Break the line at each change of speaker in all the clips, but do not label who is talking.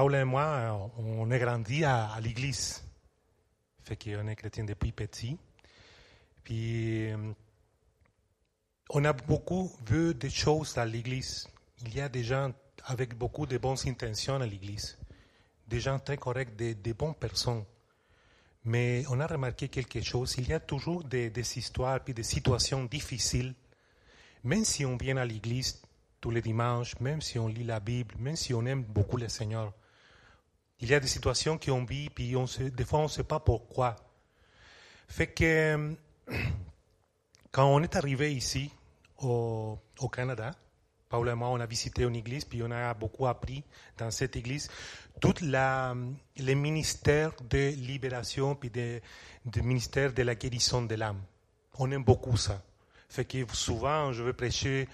Paul et moi, on est grandi à, à l'église. Fait qu'on est chrétien depuis petit. Puis, euh, on a beaucoup vu des choses à l'église. Il y a des gens avec beaucoup de bonnes intentions à l'église. Des gens très corrects, des, des bonnes personnes. Mais on a remarqué quelque chose. Il y a toujours des, des histoires puis des situations difficiles. Même si on vient à l'église tous les dimanches, même si on lit la Bible, même si on aime beaucoup le Seigneur, il y a des situations qu'on vit, puis on se, des fois on ne sait pas pourquoi. Fait que quand on est arrivé ici, au, Canada, Paul et moi, on a visité une église, puis on a beaucoup appris dans cette église. Tout la, les ministères de libération, puis le ministère de la guérison de l'âme. On aime beaucoup ça. Fait que souvent, je vais prêcher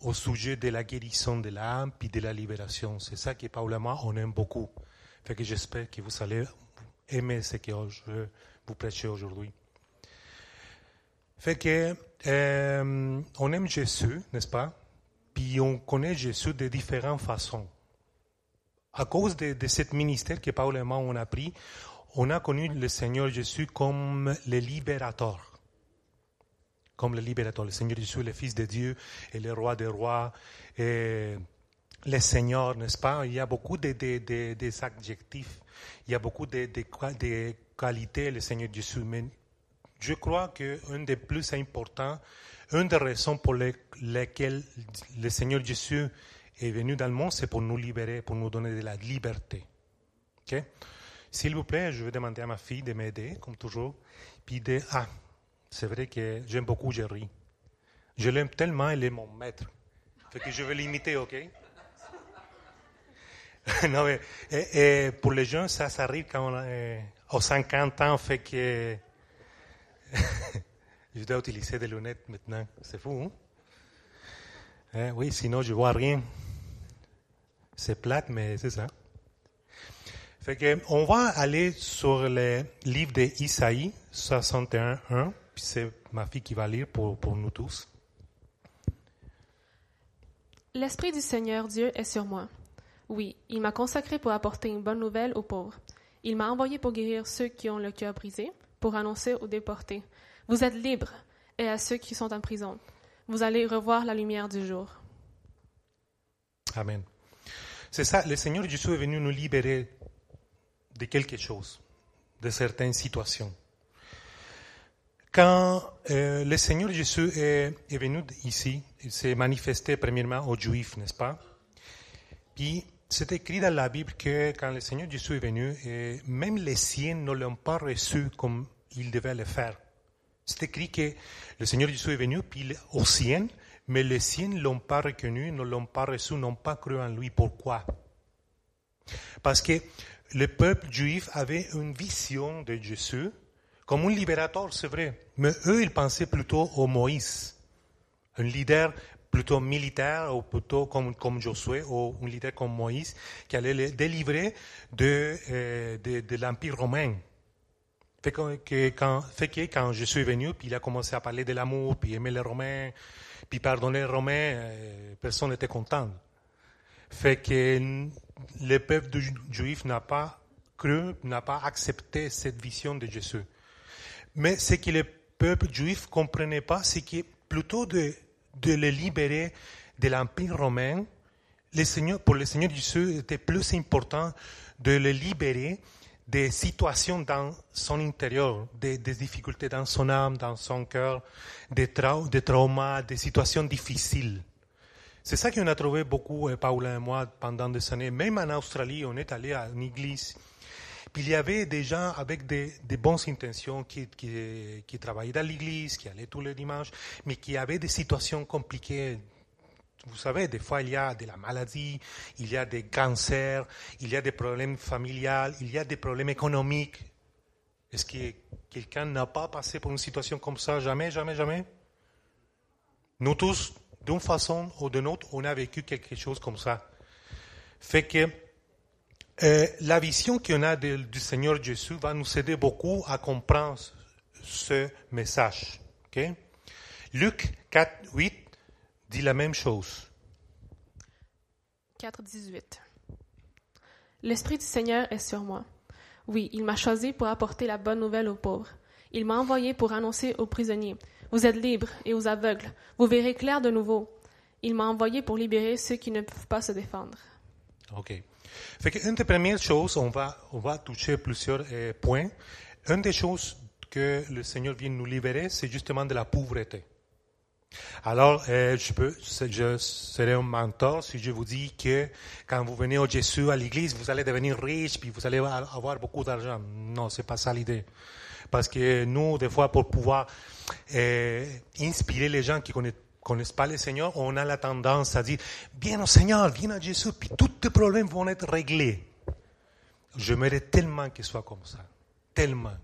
au sujet de la guérison de l'âme, puis de la libération. C'est ça que Paul et moi, on aime beaucoup. Fait que j'espère que vous allez aimer ce que je veux vous prêcher aujourd'hui. Fait que euh, on aime Jésus, n'est-ce pas? Puis on connaît Jésus de différentes façons. À cause de, de ce ministère que Paul et moi on a pris, on a connu le Seigneur Jésus comme le libérateur. Comme le libérateur. Le Seigneur Jésus, le Fils de Dieu et le Roi des rois. Le Seigneur, n'est-ce pas? Il y a beaucoup de, de, de, des adjectifs, il y a beaucoup de, de, qualités, le Seigneur Jésus. Mais je crois qu'un des plus importants, une des raisons pour les, lesquelles le Seigneur Jésus est venu dans le monde, c'est pour nous libérer, pour nous donner de la liberté. Okay? S'il vous plaît, je vais demander à ma fille de m'aider, comme toujours. Puis de, ah, c'est vrai que j'aime beaucoup Jerry. Je l'aime tellement, il est mon maître. Fait que je vais l'imiter, ok? Non, mais, et, pour les jeunes, ça, ça arrive quand on a, euh, aux 50 ans, fait que je dois utiliser des lunettes maintenant. C'est fou, hein? hein? Oui, sinon je vois rien. C'est plate, mais c'est ça. Fait que, on va aller sur le livre d'Isaïe 61.1, puis c'est ma fille qui va lire pour, pour nous tous.
L'Esprit du Seigneur Dieu est sur moi. Oui, il m'a consacré pour apporter une bonne nouvelle aux pauvres. Il m'a envoyé pour guérir ceux qui ont le cœur brisé, pour annoncer aux déportés. Vous êtes libres, et à ceux qui sont en prison. Vous allez revoir la lumière du jour.
Amen. C'est ça, le Seigneur Jésus est venu nous libérer de quelque chose, de certaines situations. Quand euh, le Seigneur Jésus est, est venu ici, il s'est manifesté premièrement aux Juifs, n'est-ce pas? Puis c'est écrit dans la Bible que quand le Seigneur Jésus est venu, et même les siens ne l'ont pas reçu comme il devait le faire. C'est écrit que le Seigneur Jésus est venu puis aux siens, mais les siens ne l'ont pas reconnu, ne l'ont pas reçu, n'ont pas cru en lui. Pourquoi? Parce que le peuple juif avait une vision de Jésus comme un libérateur, c'est vrai. Mais eux, ils pensaient plutôt au Moïse, un leader plutôt militaire, ou plutôt comme, comme Josué, ou un leader comme Moïse, qui allait les délivrer de, euh, de, l'Empire romain. Fait que, quand, fait que quand je suis venu, puis il a commencé à parler de l'amour, puis aimer les Romains, puis pardonner les Romains, euh, personne n'était content. Fait que le peuple juif n'a pas cru, n'a pas accepté cette vision de Jésus. Mais ce que le peuple juif ne comprenait pas, c'est que plutôt de, de le libérer de l'Empire romain, pour le Seigneur Jésus, était plus important de le libérer des situations dans son intérieur, des, difficultés dans son âme, dans son cœur, des, trau des traumas, des situations difficiles. C'est ça qu'on a trouvé beaucoup, Paula et moi, pendant des années. Même en Australie, on est allé à une église puis il y avait des gens avec des, bonnes intentions qui travaillaient dans l'église, qui allaient tous les dimanches, mais qui avaient des situations compliquées. Vous savez, des fois, il y a de la maladie, il y a des cancers, il y a des problèmes familiaux, il y a des problèmes économiques. Est-ce que quelqu'un n'a pas passé pour une situation comme ça? Jamais, jamais, jamais? Nous tous, d'une façon ou d'une autre, on a vécu quelque chose comme ça. Fait que euh, la vision qu'on a de, du Seigneur Jésus va nous aider beaucoup à comprendre ce message. Okay? Luc 4, 8 dit la même chose.
4, 18. L'Esprit du Seigneur est sur moi. Oui, il m'a choisi pour apporter la bonne nouvelle aux pauvres. Il m'a envoyé pour annoncer aux prisonniers, Vous êtes libres et aux aveugles, vous verrez clair de nouveau. Il m'a envoyé pour libérer ceux qui ne peuvent pas se défendre.
OK. Fait qu'une des premières choses, on va, on va toucher plusieurs euh, points. Une des choses que le Seigneur vient nous libérer, c'est justement de la pauvreté. Alors, euh, je, peux, serai un mentor si je vous dis que quand vous venez au Jésus à l'église, vous allez devenir riche, puis vous allez avoir beaucoup d'argent. Non, c'est pas ça l'idée. Parce que nous, des fois, pour pouvoir euh, inspirer les gens qui connaissent connaissent pas le Seigneur, on a la tendance à dire, viens au Seigneur, viens à Jésus, puis tous tes problèmes vont être réglés. J'aimerais tellement qu'il soit comme ça. Tellement.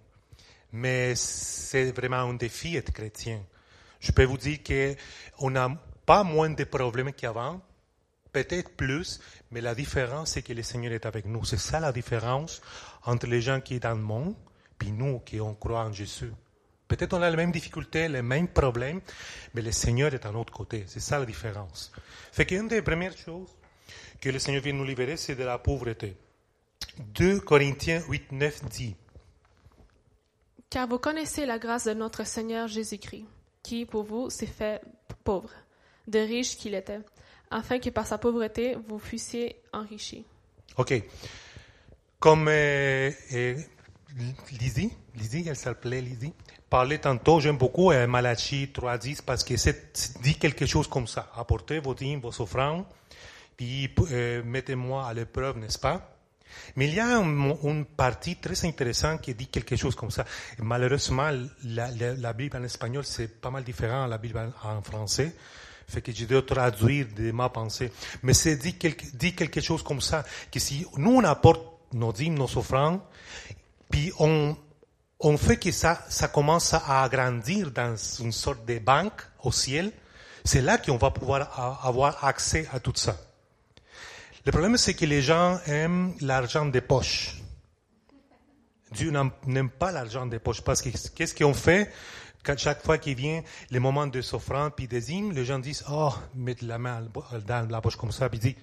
Mais c'est vraiment un défi être chrétien. Je peux vous dire qu'on n'a pas moins de problèmes qu'avant, peut-être plus, mais la différence, c'est que le Seigneur est avec nous. C'est ça la différence entre les gens qui sont dans le monde, puis nous qui on croit en Jésus. Peut-être on a les mêmes difficultés, les mêmes problèmes, mais le Seigneur est à notre côté. C'est ça la différence. Fait qu'une des premières choses que le Seigneur vient nous libérer, c'est de la pauvreté. 2 Corinthiens 8, 9 dit
Car vous connaissez la grâce de notre Seigneur Jésus-Christ, qui pour vous s'est fait pauvre, de riche qu'il était, afin que par sa pauvreté vous fussiez enrichis.
OK. Comme euh, euh, Lizzie, Lizzie, elle s'appelait Lizzie, parlait tantôt, j'aime beaucoup euh, Malachi 3.10 parce que c'est dit quelque chose comme ça. Apportez vos dîmes, vos offrandes, puis euh, mettez-moi à l'épreuve, n'est-ce pas? Mais il y a une partie très intéressante qui dit quelque chose comme ça. malheureusement, la, Bible en espagnol, c'est pas mal différent de la Bible en, français. Fait que je dois traduire de ma pensée. Mais c'est dit quelque, dit quelque chose comme ça, que si nous on apporte nos dîmes, nos offrandes, puis on, on fait que ça, commence à agrandir dans une sorte de banque au ciel. C'est là qu'on va pouvoir avoir accès à tout ça. Le problème, c'est que les gens aiment l'argent des poches. Dieu n'aime pas l'argent des poches parce que qu'est-ce qu'on fait chaque fois qu'il vient le moment de s'offrande puis des hymnes, les gens disent oh mettre la main dans la poche comme ça puis disent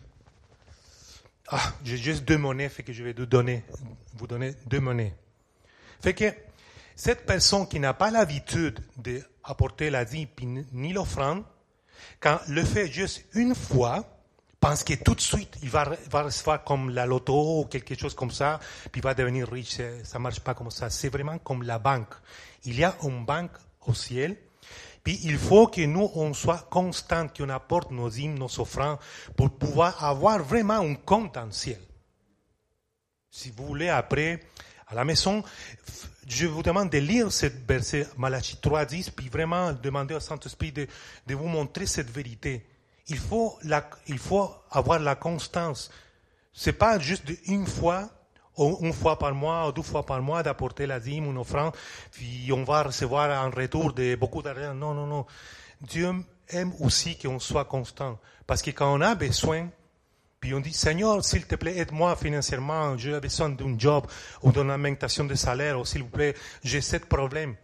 ah j'ai juste deux monnaies fait que je vais vous donner vous donner deux monnaies. Fait que cette personne qui n'a pas l'habitude d'apporter la dîme ni l'offrande, quand le fait juste une fois, pense que tout de suite, il va, va recevoir comme la loto ou quelque chose comme ça, puis il va devenir riche. Ça marche pas comme ça. C'est vraiment comme la banque. Il y a une banque au ciel, puis il faut que nous, on soit constant, qu'on apporte nos hymnes, nos offrandes, pour pouvoir avoir vraiment un compte le ciel. Si vous voulez, après, à la maison, je vous demande de lire cette verset Malachi 3.10, puis vraiment demander au Saint-Esprit de, de, vous montrer cette vérité. Il faut, la, il faut avoir la constance. C'est pas juste une fois, ou une fois par mois, ou deux fois par mois, d'apporter la dîme, une offrande, puis on va recevoir en retour de beaucoup d'argent. Non, non, non. Dieu aime aussi qu'on soit constant. Parce que quand on a besoin, puis on dit, Seigneur, s'il te plaît, aide-moi financièrement, j'ai besoin d'un job ou d'une augmentation de salaire, ou s'il vous plaît, j'ai ce problème.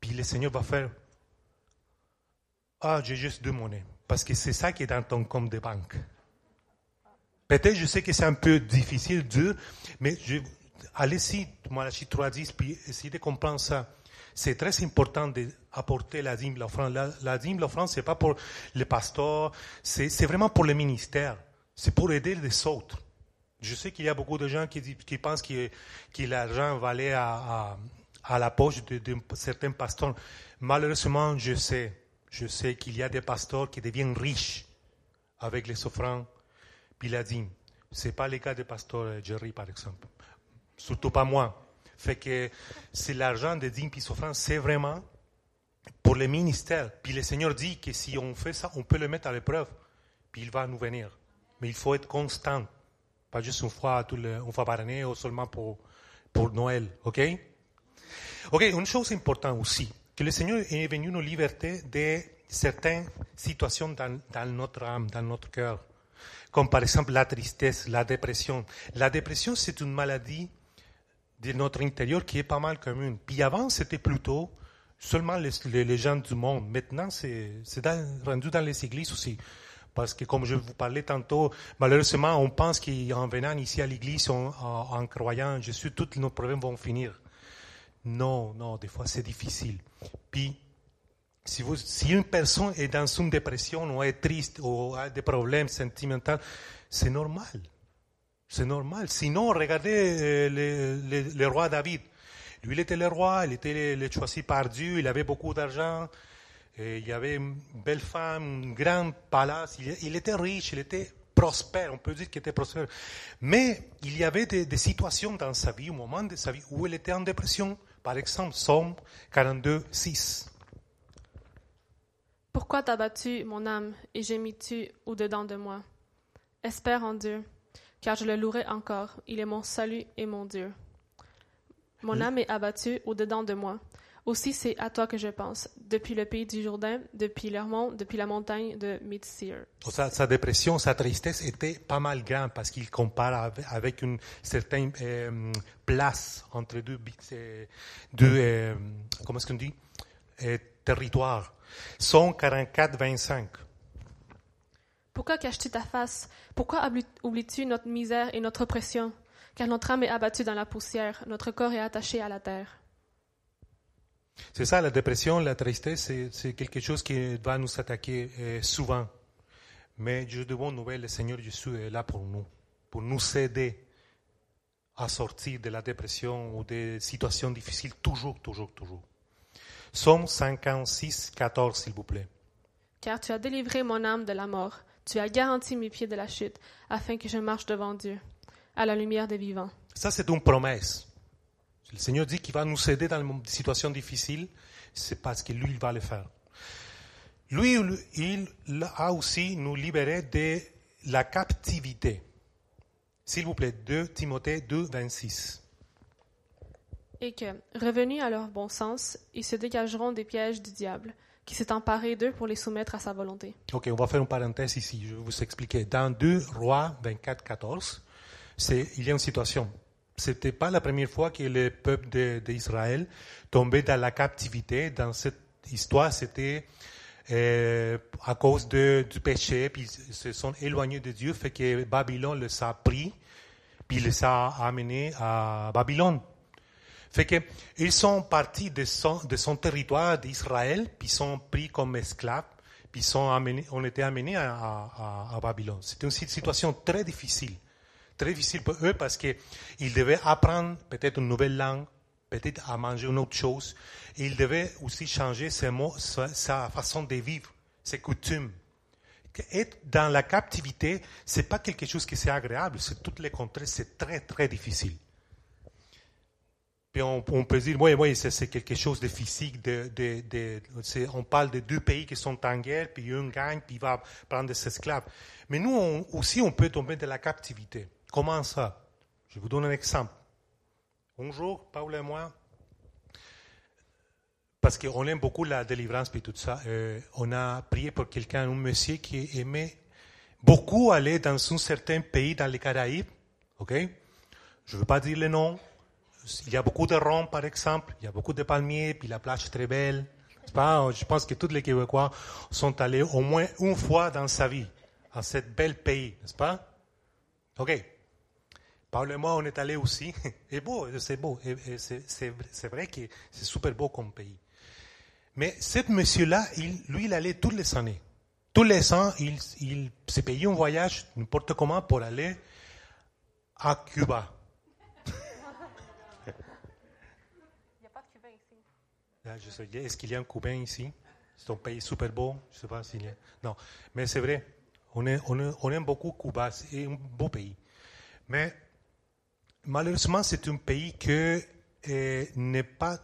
Puis le Seigneur va faire, ah, j'ai juste monnaies. Parce que c'est ça qui est dans ton compte de banque. Peut-être, je sais que c'est un peu difficile, dur, mais je, allez-y, Malachi 3.10, puis essayez de comprendre ça. C'est très important d'apporter la dîme, l'offrande. La, la dîme, l'offrande, c'est pas pour les pasteurs, c'est vraiment pour le ministère. C'est pour aider les autres. Je sais qu'il y a beaucoup de gens qui, pensent que, l'argent va aller à, la poche de, certains pasteurs. Malheureusement, je sais, je sais qu'il y a des pasteurs qui deviennent riches avec les offrandes puis la dîme. Ce n'est pas le cas des pasteurs Jerry, par exemple. Surtout pas moi. Fait que c'est l'argent des dîmes puis offrandes, c'est vraiment pour le ministère. Puis le Seigneur dit que si on fait ça, on peut le mettre à l'épreuve. Puis il va nous venir. Mais il faut être constant. Pas juste une fois, par année ou seulement pour, Noël. OK? OK, une chose importante aussi, que le Seigneur est venu nous liberter de certaines situations dans, notre âme, dans notre cœur. Comme par exemple la tristesse, la dépression. La dépression, c'est une maladie de notre intérieur qui est pas mal commune. Puis avant, c'était plutôt seulement les, gens du monde. Maintenant, c'est rendu dans les églises aussi Parce que comme je vous parlais tantôt, malheureusement, on pense qu'en venant ici à l'église, en, croyant Jésus, tous nos problèmes vont finir. Non, non, des fois c'est difficile. Puis, si, une personne est dans une dépression ou est triste ou a des problèmes sentimentaux, c'est normal. C'est normal. Sinon, regardez euh, le, roi David. Lui, il était le roi, il était le choisi par Dieu, il avait beaucoup d'argent, et il y avait une belle femme, un grand palace, il, il était riche, il était prospère, on peut dire qu'il était prospère. Mais il y avait des, des situations dans sa vie, au moment de sa vie, où il était en dépression. Par exemple, Somme 42, 6.
Pourquoi t'as battu mon âme et gémis-tu au-dedans de moi? Espère en Dieu, car je le louerai encore. Il est mon salut et mon Dieu. Mon âme est abattue au-dedans de moi. Aussi c'est à toi que je pense, depuis le pays du Jourdain, depuis l'Hermont, depuis la montagne de Mitsir.
Sa, sa dépression, sa tristesse était pas mal grande parce qu'il compare avec, une certaine euh, place entre deux, euh, deux euh, comment est-ce qu'on dit, Euh, territoires. 144, 25.
Pourquoi caches-tu ta face? Pourquoi oubli- oublies-tu notre misère et notre oppression? Car notre âme est abattue dans la poussière, notre corps est attaché à la terre.
C'est ça, la dépression, la tristesse, c'est, quelque chose qui va nous attaquer euh, souvent. Mais je de bonne nouvelle, le Seigneur Jésus est là pour nous, pour nous aider à sortir de la dépression ou des situations difficiles, toujours, toujours, toujours. Somme 56, 14, s'il vous plaît.
Car tu as délivré mon âme de la mort, tu as garanti mes pieds de la chute, afin que je marche devant Dieu, à la lumière des vivants.
Ça, c'est une promesse. Le Seigneur dit qu'il va nous aider dans les situations difficiles, c'est parce que lui, il va le faire. Lui, il a aussi nous libéré de la captivité. S'il vous plaît, 2 Timothée 2, 26.
Et que, revenus à leur bon sens, ils se dégageront des pièges du diable, qui s'est emparé d'eux pour les soumettre à sa volonté.
Ok, on va faire une parenthèse ici, je vais vous expliquer. Dans 2 Rois 24, 14, c'est, il y a une situation. C'était pas la première fois que le peuple d'Israël tombait dans la captivité. Dans cette histoire, c'était euh, à cause du péché, puis ils se sont éloignés de Dieu, fait que Babylone les a pris, puis les a amenés à Babylone. Fait que ils sont partis de son, de son territoire d'Israël, puis sont pris comme esclaves, puis sont amenés, on était amenés à, à, Babylone. C'était une si- situation très difficile, très difficile pour eux parce que ils devaient apprendre peut-être une nouvelle langue, peut-être à manger une autre chose. Ils devaient aussi changer ses mots, sa, façon de vivre, ses coutumes. Être dans la captivité, c'est pas quelque chose qui c'est agréable, c'est tout le contraire, c'est très très difficile. Puis on, peut dire, oui, oui, c'est quelque chose de physique. De, de, de, on parle de deux pays qui sont en guerre, puis un gagne, puis il va prendre des esclaves. Mais nous aussi, on peut tomber dans la captivité. Comment ça? Je vous donne un exemple. Un jour, Paul et moi, parce qu'on aime beaucoup la délivrance et tout ça, euh, on a prié pour quelqu'un, un monsieur qui aimait beaucoup aller dans un certain pays dans les Caraïbes. Ok? Je ne veux pas dire le nom. Il y a beaucoup de rhum, par exemple. Il y a beaucoup de palmiers, puis la plage est très belle. Je pense que tous les Québécois sont allés au moins une fois dans sa vie à ce bel pays, n'est-ce pas? Ok. Paul et moi, on est allés aussi. Et beau, c'est beau. C'est vrai que c'est super beau comme pays. Mais ce monsieur-là, il, lui, il allait toutes les années. Tous les ans, il, il se payait un voyage, n'importe comment, pour aller à Cuba.
Il n'y a pas de Cubain ici.
Là, je sais, est-ce qu'il y a un Cubain ici? C'est un pays super beau. Je ne sais pas s'il y a. Non, mais c'est vrai. On, est, on, est- on aime beaucoup Cuba. C'est un beau pays. Mais malheureusement, c'est un pays qui n'est pas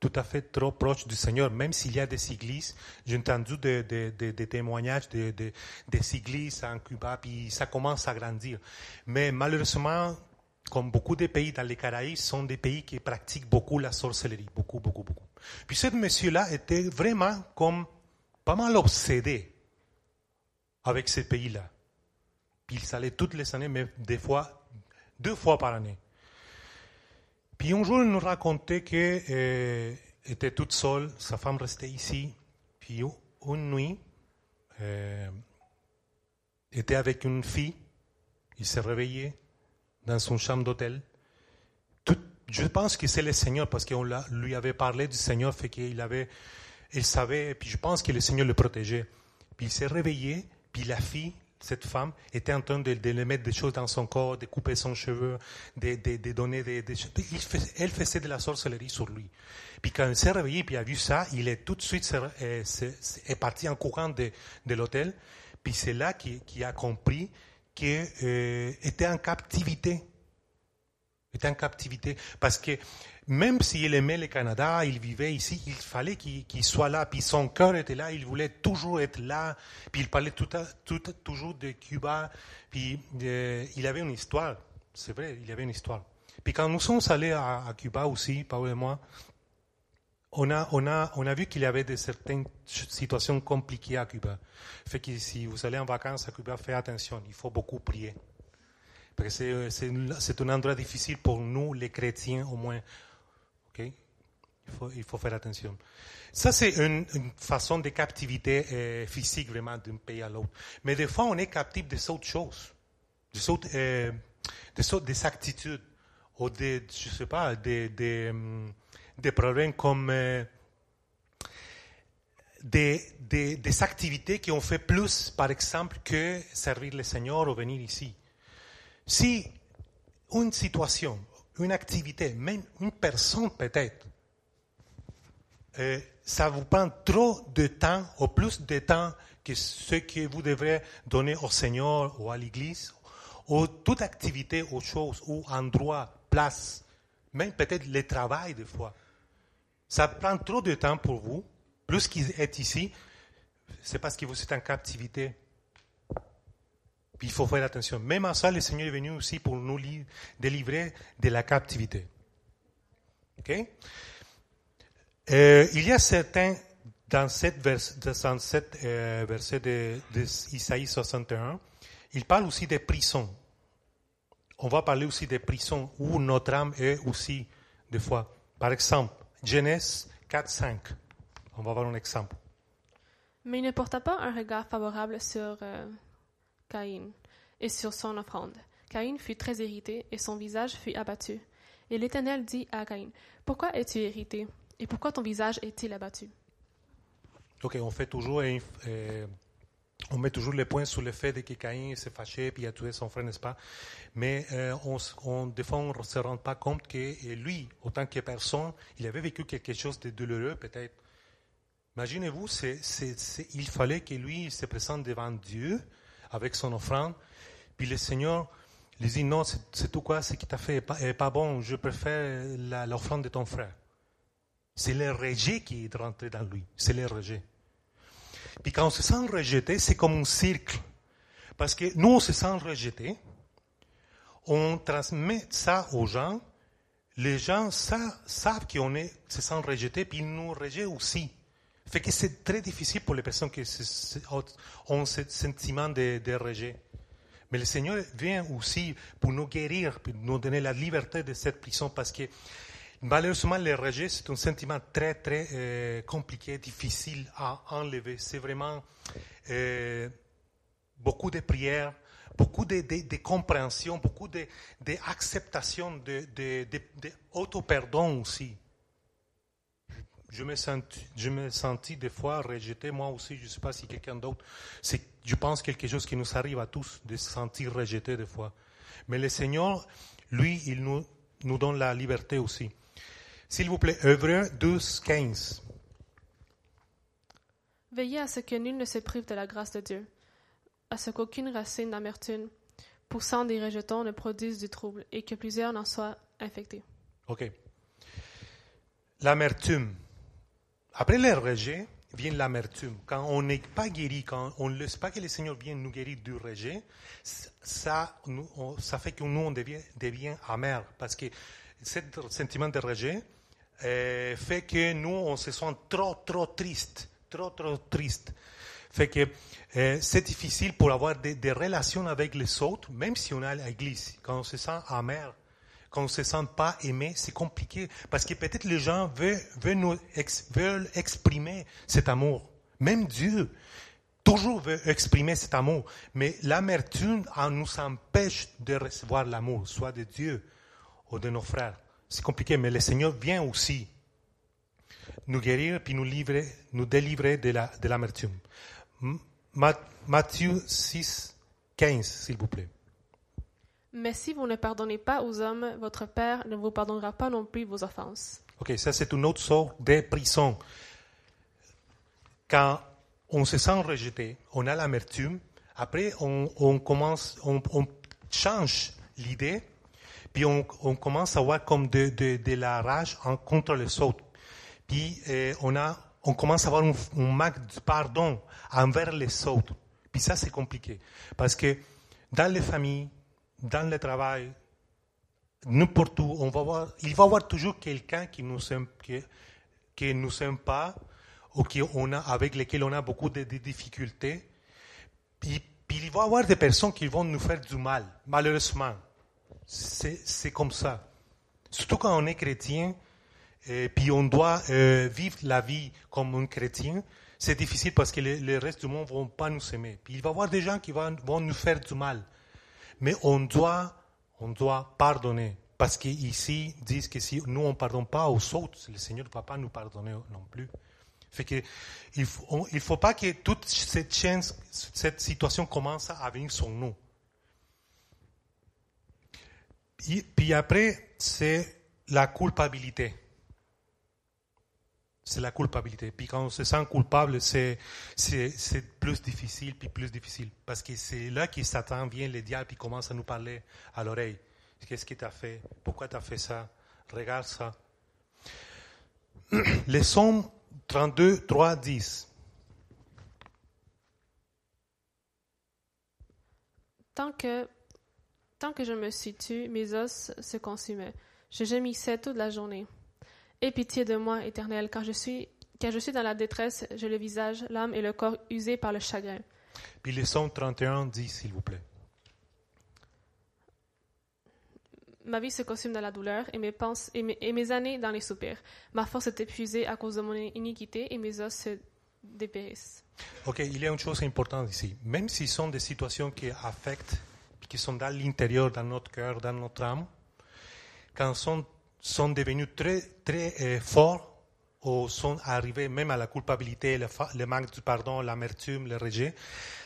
tout à fait trop proche du Seigneur, même s'il y a des églises. J'ai entendu des, témoignages de, de- des églises en Cuba, puis ça commence à grandir. Mais malheureusement, comme beaucoup de pays dans les Caraïbes, sont des pays qui pratiquent beaucoup la sorcellerie, beaucoup, beaucoup, beaucoup. Puis ce monsieur-là était vraiment comme pas mal obsédé avec ce pays-là. Puis il allait toutes les années, mais des fois, deux fois par année. Puis un jour, il nous racontait qu'il était toute seule, sa femme restait ici. Puis une nuit, euh, était avec une fille, il s'est réveillé dans son chambre d'hôtel. Je pense que c'est le Seigneur parce qu'on lui avait parlé du Seigneur, fait qu'il avait, il savait, et puis je pense que le Seigneur le protégeait. Puis il s'est réveillé, puis la fille, cette femme, était en train de, de lui mettre des choses dans son corps, de couper son cheveu, de, de, donner des, choses. Elle faisait de la sorcellerie sur lui. Puis quand il s'est réveillé, puis a vu ça, il est tout de suite euh, est parti en courant de, de l'hôtel. Puis c'est là qu'il qu'il a compris qu'il euh, était en captivité. Il était en captivité. Parce que même s'il aimait le Canada, il vivait ici, il fallait qu'il soit là. Puis son cœur était là, il voulait toujours être là. Puis il parlait toujours de Cuba. Puis euh, il avait une histoire. C'est vrai, il avait une histoire. Puis quand nous sommes allés à, Cuba aussi, Paul et moi, on a, vu qu'il y avait de certaines situations compliquées à Cuba. Fait que si vous allez en vacances à Cuba, faites attention, il faut beaucoup prier. Parce que une- c'est un endroit difficile pour nous, les chrétiens au moins. Il, faut, faire attention. Ça, c'est une, façon de captivité euh, physique vraiment d'un pays à l'autre. Mais des fois, on est captif des autres choses, des autres, euh, des autres des attitudes, ou des, je sais pas, des, des, hum, des problèmes comme euh, des, des, des activités qui ont fait plus, par exemple, que servir le Seigneur ou venir ici. Si une situation, une activité, même une personne peut-être, euh, ça vous prend trop de temps, ou plus de temps que ce que vous devrez donner au Seigneur ou à l'Église, ou toute activité ou chose, ou endroit, place, même peut-être le travail des fois. Ça prend trop de temps pour vous, plus qu'il est ici, c'est parce que vous êtes en captivité. Il faut faire attention. Même à ça, le Seigneur est venu aussi pour nous li- délivrer de la captivité. OK? Euh, il y a certains, dans cette, euh, verset de, de Isaïe 61, il parle aussi des prisons. On va parler aussi des prisons où notre âme est aussi, des fois. Par exemple, Genèse 4, 5. On va voir un exemple.
Mais il ne porta pas un regard favorable sur euh, Caïn et sur son offrande. Caïn fut très irrité et son visage fut abattu. Et l'Éternel dit à Caïn, Pourquoi es-tu irrité? Et pourquoi ton visage est-il abattu?
Ok, on fait toujours, euh, on met toujours le point sur le fait de que Caïn s'est fâché puis a tué son frère, n'est-ce pas? Mais euh, on, on, des fois, on ne se rend pas compte que lui, autant que personne, il avait vécu quelque chose de douloureux, peut-être. Imaginez-vous, il fallait que lui se présente devant Dieu avec son offrande, puis le Seigneur lui dit non, c'est, tout quoi, ce qui t'a fait est pas, bon, je préfère l'offrande de ton frère. C'est le rejet qui est rentré dans lui, c'est le rejet. Puis quand on se sent rejeté, c'est comme un cercle. Parce que nous, on se sent rejeté, on transmet ça aux gens, les gens sa- savent qu'on se sentent rejetés, puis ils nous rejettent aussi. Fait que c'est très difficile pour les personnes qui ont ce sentiment de, de rejet. Mais le Seigneur vient aussi pour nous guérir, pour nous donner la liberté de cette prison, parce que malheureusement, le rejet, c'est un sentiment très, très euh, compliqué, difficile à enlever. C'est vraiment euh, beaucoup de prières, beaucoup de, de- compréhension, beaucoup d'acceptation, de, de, de, de auto-pardon aussi. Je me, senti, je me sentis des fois rejeté, moi aussi, je ne sais pas si quelqu'un d'autre. C'est, je pense, quelque chose qui nous arrive à tous, de se sentir rejeté des fois. Mais le Seigneur, lui, il nous donne la liberté aussi. S'il vous plaît, Œuvre 12, 15.
Veillez à ce que nul ne se prive de la grâce de Dieu, à ce qu'aucune racine d'amertume poussant des rejetons ne produise du trouble et que plusieurs n'en soient infectés.
OK. L'amertume. Après le rejet vient l'amertume. Quand on n'est pas guéri, quand on ne laisse pas que le Seigneur vienne nous guérir du rejet, ça, nous, on- ça fait que nous, on devient, devient amer. Parce que ce sentiment de rejet euh, fait que nous, on se sent trop, trop triste. Trop, trop triste. Fait que euh, c'est difficile pour avoir des, relations avec les autres, même si on est à l'église. Quand on se sent amer, quand on se sent pas aimé, c'est compliqué. Parce que peut-être les gens veulent, veulent, exprimer cet amour. Même Dieu. toujours veut exprimer cet amour, mais l'amertume nous empêche de recevoir l'amour, soit de Dieu ou de nos frères. C'est compliqué, mais le Seigneur vient aussi nous guérir puis nous livrer, nous délivrer de la de l'amertume. Matthieu 6, 15, s'il vous plaît.
Mais si vous ne pardonnez pas aux hommes, votre Père ne vous pardonnera pas non plus vos offenses.
Ok, ça c'est une autre sorte de prison. Quand on se sent rejeté, on a l'amertume, après on, commence, on, change l'idée, puis on, commence à avoir comme de, de, la rage en, contre les autres. Puis euh, on, a, on commence à avoir un, manque de pardon envers les autres. Puis ça c'est compliqué, parce que dans les familles, dans le travail, n'importe où, on va voir, il va y avoir toujours quelqu'un qui nous aime, qui, qui nous aime pas, ou qui on a, avec lesquels on a beaucoup de, difficultés. Puis, puis, il va y avoir des personnes qui vont nous faire du mal, malheureusement. C'est comme ça. Surtout quand on est chrétien, et puis on doit euh, vivre la vie comme un chrétien, c'est difficile parce que le, reste du monde ne vont pas nous aimer. Puis il va y avoir des gens qui vont, nous faire du mal. Mais on doit, on doit pardonner. Parce qu'ici, ils disent que si nous, on ne pardonne pas aux autres, le Seigneur ne va pas nous pardonner non plus. Fait que, il ne faut, pas que toute cette, cette situation commence à venir sur nous. Puis après, c'est la culpabilité c'est la culpabilité. Puis quand on se sent coupable, c'est, plus difficile, puis plus difficile. Parce que c'est là que Satan vient, le diable, puis commence à nous parler à l'oreille. Qu'est-ce que tu as fait? Pourquoi tu as fait ça? Regarde ça. Les Psaumes 32, 3, 10.
Tant que, tant que je me suis tué, mes os se consumaient. Je gémissais toute la journée. Aie pitié de moi, Éternel, car je suis, car je suis dans la détresse, j'ai le visage, l'âme et le corps usés par le chagrin.
Puis le son 31 dit, s'il vous plaît.
Ma vie se consume dans la douleur et mes, penses, et mes, et mes années dans les soupirs. Ma force est épuisée à cause de mon iniquité et mes os se dépérissent.
Ok, il y a une chose importante ici. Même si ce sont des situations qui affectent, qui sont dans l'intérieur, dans notre cœur, dans notre âme, quand sont sont devenus très, très euh, forts ou sont arrivés même à la culpabilité, le, manque de pardon, l'amertume, le rejet,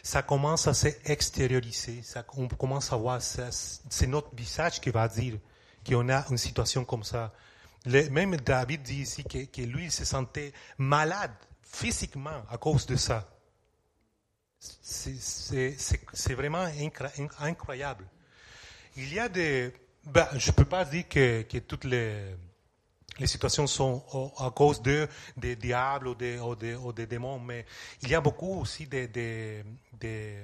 ça commence à s'extérioriser. On commence à voir, c'est notre visage qui va dire qu'on a une situation comme ça. Même David dit ici que, que lui, il se sentait malade physiquement à cause de ça. C'est vraiment incroyable. Il y a des ben, je ne peux pas dire que, toutes les, situations sont à cause de, des diables ou des, des, des, démons, mais il y a beaucoup aussi de, de,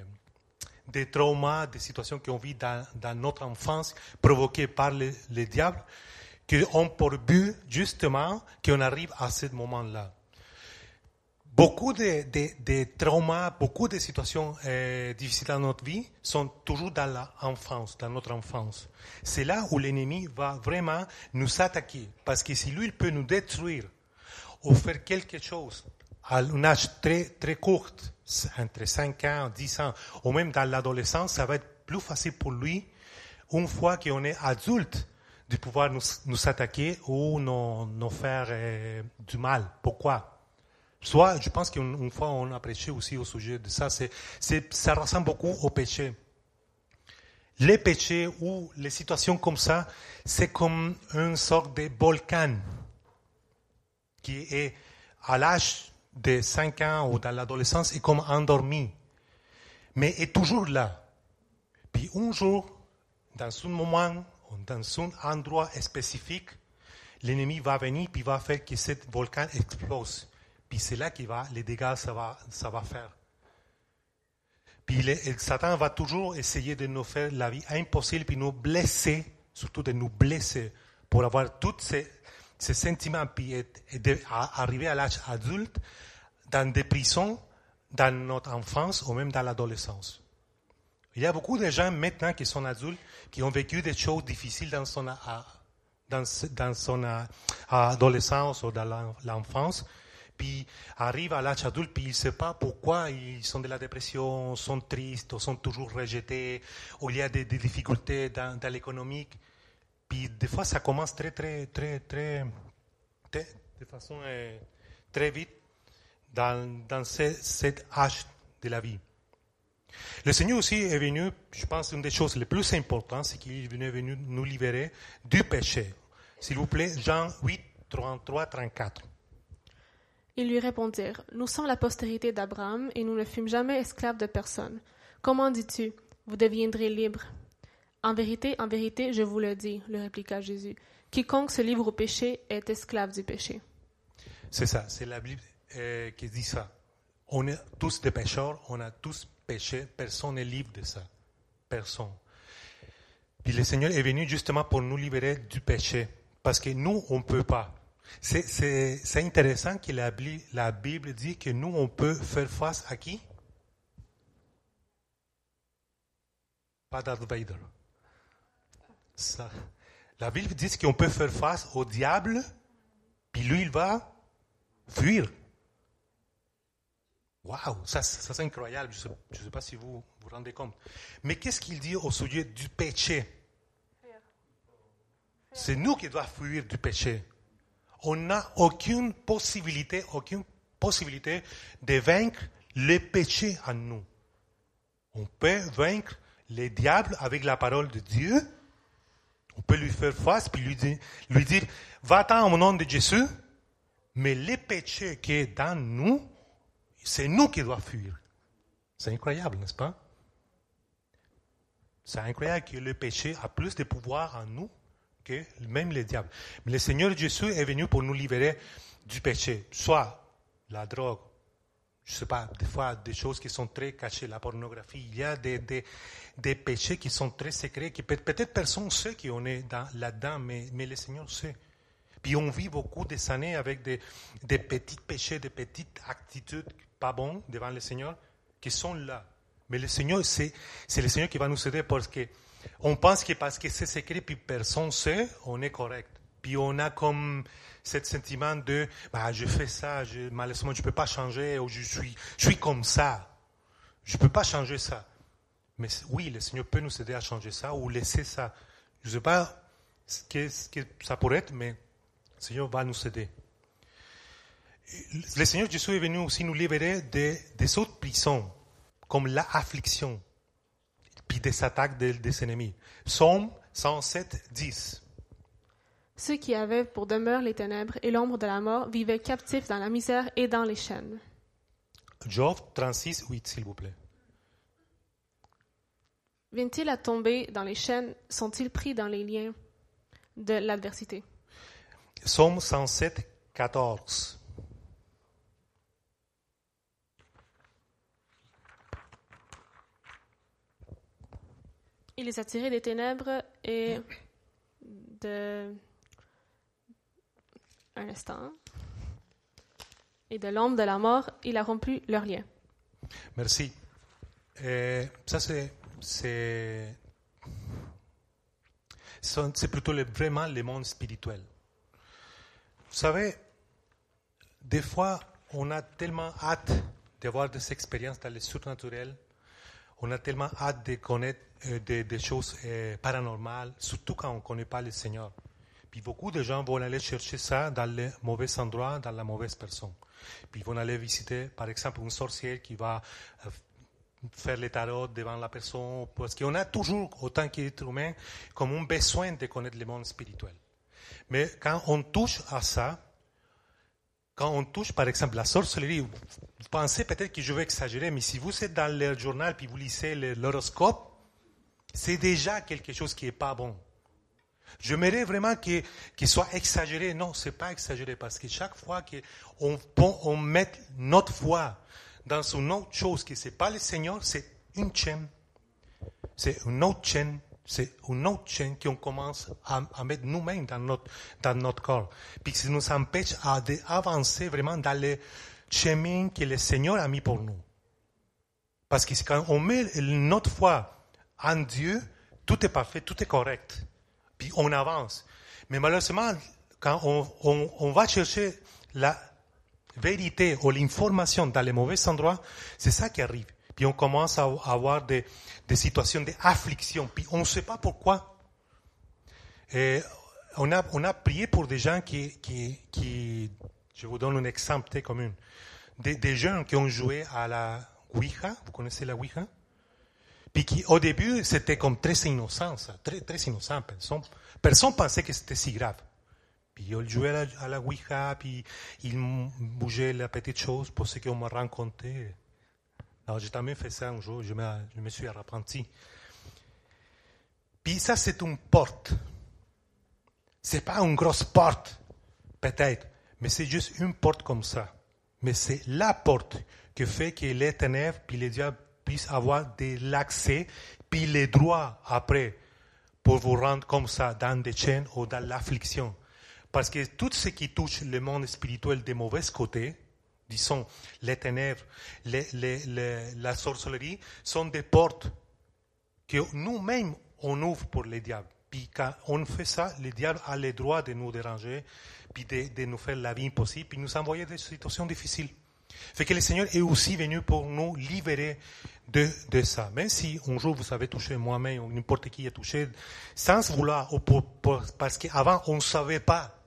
de traumas, des situations qu'on vit dans, dans, notre enfance provoquées par les, les diables, qui ont pour but justement qu'on arrive à ce moment-là beaucoup de, de, de, traumas, beaucoup de situations euh, difficiles dans notre vie sont toujours dans l'enfance, dans notre enfance. C'est là où l'ennemi va vraiment nous attaquer. Parce que si lui, il peut nous détruire ou faire quelque chose à un âge très, très court, entre 5 ans, 10 ans, ou même dans l'adolescence, ça va être plus facile pour lui, une fois qu'on est adulte, de pouvoir nous, nous attaquer ou nous, nous faire euh, du mal. Pourquoi? Soit, je pense qu'une fois on a prêché aussi au sujet de ça, c'est, ça ressemble beaucoup au péché. Les péchés ou les situations comme ça, c'est comme une sorte de volcan qui est à l'âge de 5 ans ou dans l'adolescence est comme endormi, mais est toujours là. Puis un jour, dans un moment, dans un endroit spécifique, l'ennemi va venir puis va faire que ce volcan explose. Puis c'est là qu'il va, les dégâts, ça va, ça va faire. Puis Satan va toujours essayer de nous faire la vie impossible, puis nous blesser, surtout de nous blesser, pour avoir tous ces, ces sentiments, puis arriver à l'âge adulte, dans des prisons, dans notre enfance ou même dans l'adolescence. Il y a beaucoup de gens maintenant qui sont adultes, qui ont vécu des choses difficiles dans son, dans son adolescence ou dans l'enfance, puis arrivent à l'âge adulte, puis ils ne savent pas pourquoi ils sont de la dépression, sont tristes, sont toujours rejetés, ou il y a des, difficultés dans, l'économique. Puis des fois, ça commence très, très, très, très, très de façon euh, très vite dans, dans ce, cet âge de la vie. Le Seigneur aussi est venu, je pense, une des choses les plus importantes, c'est qu'il est venu nous libérer du péché. S'il vous plaît, Jean 8, 33, 34.
Ils lui répondirent, Nous sommes la postérité d'Abraham, et nous ne fûmes jamais esclaves de personne. Comment dis-tu, vous deviendrez libres En vérité, en vérité, je vous le dis, le répliqua Jésus. Quiconque se livre au péché est esclave du péché.
C'est ça, c'est la Bible euh, qui dit ça. On est tous des pécheurs, on a tous péché, personne n'est libre de ça. Personne. Puis le Seigneur est venu justement pour nous libérer du péché, parce que nous, on ne peut pas. C'est, intéressant que la, Bible dit que nous, on peut faire face à qui? Pas Darth Vader. Ça. La Bible dit qu'on peut faire face au diable, puis lui, il va fuir. Waouh, ça, ça c'est incroyable. Je ne sais, sais pas si vous vous rendez compte. Mais qu'est-ce qu'il dit au sujet du péché? C'est nous qui devons fuir du péché. On n'a aucune possibilité, aucune possibilité de vaincre le péché en nous. On peut vaincre les diables avec la parole de Dieu. On peut lui faire face puis lui dire, lui dire va-t'en au nom de Jésus. Mais le péché qui est dans nous, c'est nous qui devons fuir. C'est incroyable, n'est-ce pas? C'est incroyable que le péché a plus de pouvoir en nous que même le diable. Mais le Seigneur Jésus est venu pour nous libérer du péché, soit la drogue, je ne sais pas, des fois des choses qui sont très cachées, la pornographie, il y a des, des, péchés qui sont très secrets, qui peut- peut-être personne ne sait qu'on est dans- là-dedans, mais, mais le Seigneur sait. Puis on vit beaucoup des années avec des, des petits péchés, des petites attitudes pas bonnes devant le Seigneur qui sont là. Mais le Seigneur, c'est le Seigneur qui va nous aider parce que on pense que parce que c'est secret puis personne sait, on est correct. Puis on a comme ce sentiment de, bah, je fais ça, je, malheureusement, je ne peux pas changer, ou je suis, je suis comme ça. Je ne peux pas changer ça. Mais oui, le Seigneur peut nous aider à changer ça ou laisser ça. Je ne sais pas ce que, ce que ça pourrait être, mais le Seigneur va nous aider. Le Seigneur Jésus est venu aussi nous libérer des, des autres prisons, comme l'affliction, puis des attaques des, des ennemis. Psaume 107, 10.
Ceux qui avaient pour demeure les ténèbres et l'ombre de la mort vivaient captifs dans la misère et dans les chaînes.
Job 36, 8, s'il vous plaît.
Viennent-ils à tomber dans les chaînes? Sont-ils pris dans les liens de l'adversité?
Psaume 107, 14.
Il les a tirés des ténèbres et de... Un instant. Et de l'ombre de la mort, il a rompu leurs liens.
Merci. Euh, ça, c'est, c'est, c'est plutôt le- vraiment le monde spirituel. Vous savez, des fois, on a tellement hâte d'avoir des expériences dans le surnaturel, on a tellement hâte de connaître des, des choses euh, paranormales, surtout quand on ne connaît pas le Seigneur. Puis beaucoup de gens vont aller chercher ça dans les mauvais endroits, dans la mauvaise personne. Puis ils vont aller visiter, par exemple, une sorcière qui va euh, faire les tarots devant la personne, parce qu'on a toujours, autant qu'être humain, comme un besoin de connaître le monde spirituel. Mais quand on touche à ça, quand on touche, par exemple, la sorcellerie, vous pensez peut-être que je vais exagérer, mais si vous êtes dans le journal puis vous lisez l'horoscope, c'est déjà quelque chose qui n'est pas bon. J'aimerais vraiment qu'il soit exagéré. Non, c'est pas exagéré parce que chaque fois qu'on on met notre foi dans une autre chose qui n'est pas le Seigneur, c'est une chaîne. C'est une autre chaîne. C'est une autre chaîne qu'on commence à, mettre nous-mêmes dans notre, dans notre corps. Puis ça nous empêche à de- avancer vraiment dans le chemin que le Seigneur a mis pour nous. Parce que quand on met notre foi en Dieu, tout est parfait, tout est correct. Puis on avance. Mais malheureusement, quand on, va chercher la, vérité ou l'information dans les mauvais endroits, c'est ça qui arrive. Puis on commence à avoir des, des situations d'affliction. Puis on ne sait pas pourquoi. Et on, a, on a prié pour des gens qui, qui, qui je vous donne un exemple très commun, des, des jeunes qui ont joué à la Ouija, vous connaissez la Ouija? Puis au début, c'était comme très innocent, très, innocent. Personne, personne pensait que c'était si grave. Puis ils jouaient à la, à la puis ils bougeaient la petite chose pour ce qu'on m'a raconté. Alors j'ai jamais fait ça un jour, je me, suis repenti. Puis ça, c'est une porte. C'est pas une grosse porte, peut-être, mais c'est juste une porte comme ça. Mais c'est la porte qui fait que les ténèbres, puis les diables puissent avoir de l'accès, puis les droits après, pour vous rendre comme ça dans des chaînes ou dans l'affliction. Parce que tout ce qui touche le monde spirituel des mauvais côtés, disons les ténèbres, la sorcellerie, sont des portes que nous-mêmes on ouvre pour les diables. Puis quand on fait ça, le diable a le droit de nous déranger, puis de, de nous faire la vie impossible, puis nous envoyer des situations difficiles. Fait que le Seigneur est aussi venu pour nous libérer de, de ça. Même si un jour vous avez touché moi-même, ou n'importe qui a touché, sans vouloir, ou pour, pour, parce qu'avant on ne savait pas.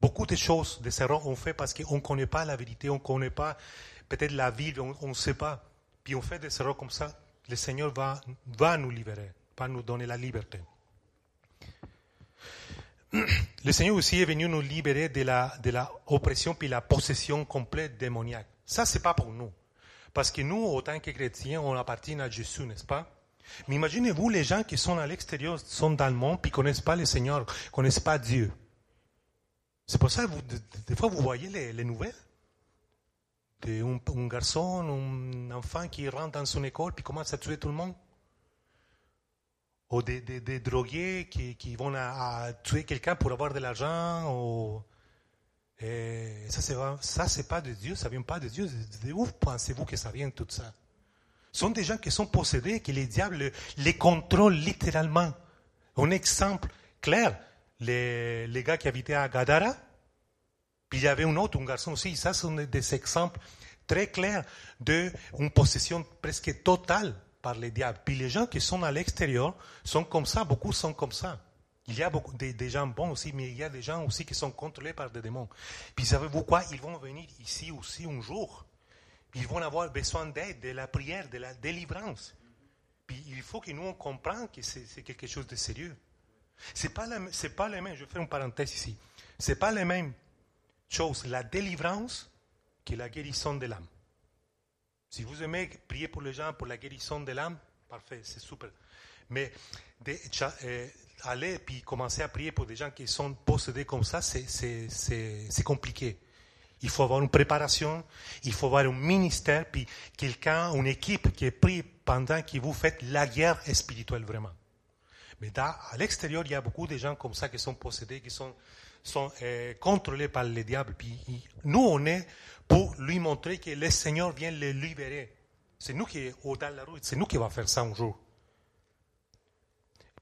Beaucoup de choses, des erreurs, on fait parce qu'on ne connaît pas la vérité, on ne connaît pas peut-être la vie, on ne sait pas. Puis on fait des erreurs comme ça, le Seigneur va, va nous libérer, va nous donner la liberté. Le Seigneur aussi est venu nous libérer de la, de la oppression puis la possession complète démoniaque. Ça, c'est pas pour nous. Parce que nous, autant que chrétiens, on appartient à Jésus, n'est-ce pas? Mais imaginez-vous les gens qui sont à l'extérieur, sont dans le monde, puis connaissent pas le Seigneur, connaissent pas Dieu. C'est pour ça que vous, des fois, vous voyez les, les nouvelles. De un, un, garçon, un enfant qui rentre dans son école, puis commence à tuer tout le monde ou des, des, des drogués qui, qui vont tuer quelqu'un pour avoir de l'argent. Ou... Ça, c'est ça, c'est pas de Dieu, ça vient pas de Dieu. De où pensez-vous que ça vient tout ça? Ce sont des gens qui sont possédés, que les diables les contrôlent littéralement. Un exemple clair, les, les gars qui habitaient à Gadara, puis il y avait un autre, un garçon aussi. Ça, ce sont des exemples très clairs d'une possession presque totale par les diables. Puis les gens qui sont à l'extérieur sont comme ça, beaucoup sont comme ça. Il y a beaucoup des, des, gens bons aussi, mais il y a des gens aussi qui sont contrôlés par des démons. Puis savez-vous quoi Ils vont venir ici aussi un jour? Ils vont avoir besoin d'aide, de la prière, de la délivrance. Puis il faut que nous on comprenne que c'est quelque chose de sérieux. C'est pas la, c'est pas les mêmes. Je faire une parenthèse ici. C'est pas les mêmes choses la délivrance que la guérison de l'âme. Si vous aimez prier pour les gens, pour la guérison de l'âme, parfait, c'est super. Mais euh, aller puis commencer à prier pour des gens qui sont possédés comme ça, c'est compliqué. Il faut avoir une préparation, il faut avoir un ministère, puis quelqu'un, une équipe qui prie pendant que vous faites la guerre spirituelle vraiment. Mais là, à l'extérieur, il y a beaucoup de gens comme ça qui sont possédés, qui sont, sont euh, contrôlés par le diable. Puis nous, on est pour lui montrer que le Seigneur vient les libérer. C'est nous qui, au dans la rue, c'est nous qui va faire ça un jour.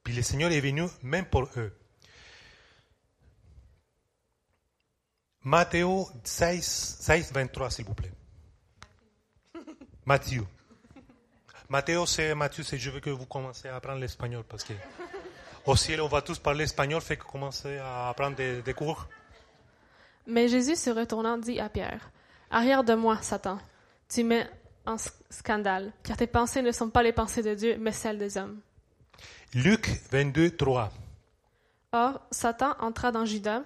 Puis le Seigneur est venu même pour eux. Matthieu 16, 16 23, s'il vous plaît. Matthieu. Matthieu, c'est Matthieu, c'est je veux que vous commencez à apprendre l'espagnol parce que au ciel, on va tous parler espagnol, fait que commencez à apprendre des, des cours.
Mais Jésus se retournant dit à Pierre, Arrière de moi, Satan. Tu mets en scandale, car tes pensées ne sont pas les pensées de Dieu, mais celles des hommes.
Luc 22, 3.
Or, Satan entra dans Judas,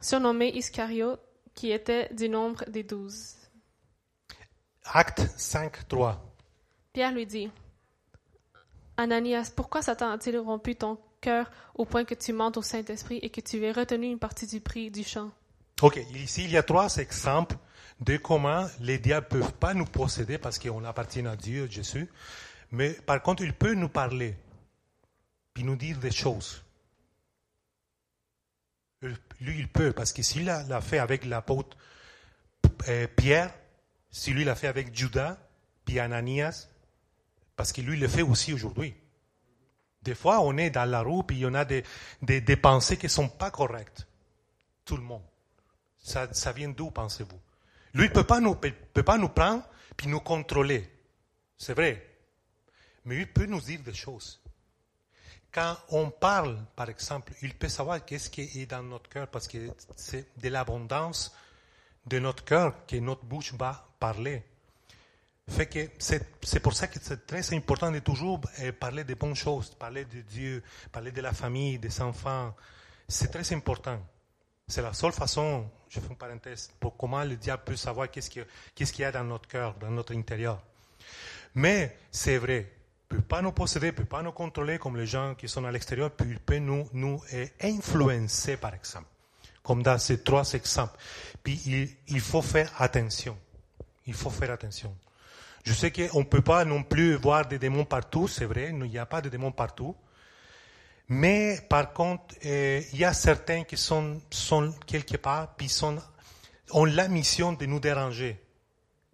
surnommé Iscario, qui était du nombre des douze.
Acte 5, 3.
Pierre lui dit, Ananias, pourquoi Satan a-t-il rompu ton au point que tu mentes au Saint-Esprit et que tu aies retenu une partie du prix du champ?
Ok, ici il y a trois exemples de comment les diables ne peuvent pas nous posséder parce qu'on appartient à Dieu, Jésus, mais par contre, il peut nous parler, puis nous dire des choses. Lui, il peut, parce que s'il l'a fait avec l'apôtre euh, Pierre, si lui l'a fait avec Judas, puis Ananias, parce que lui le fait aussi aujourd'hui. Des fois, on est dans la rue, puis il y en a des, des, des pensées qui ne sont pas correctes. Tout le monde. Ça, ça vient d'où, pensez-vous? Lui, ne peut, pas nous- peut pas nous prendre puis nous contrôler. C'est vrai. Mais il peut nous dire des choses. Quand on parle, par exemple, il peut savoir qu'est-ce qui est dans notre cœur parce que c'est de l'abondance de notre cœur que notre bouche va parler. Fait que c'est pour ça que c'est très important de toujours euh, parler des bonnes choses, parler de Dieu, parler de la famille, des enfants. C'est très important. C'est la seule façon, je fais une parenthèse, pour comment le diable peut savoir qu'est-ce qu'il qu'est-ce qu'il y a dans notre cœur, dans notre intérieur. Mais c'est vrai, il ne peut pas nous posséder, il ne peut pas nous contrôler comme les gens qui sont à l'extérieur, puis il peut nous, nous euh, influencer, par exemple, comme dans ces trois exemples. Puis il, il faut faire attention. Il faut faire attention. Je sais qu'on ne peut pas non plus voir des démons partout, c'est vrai, il n'y a pas de démons partout. Mais par contre, euh, il y a certains qui sont, quelque part, puis sont, ont la mission de nous déranger.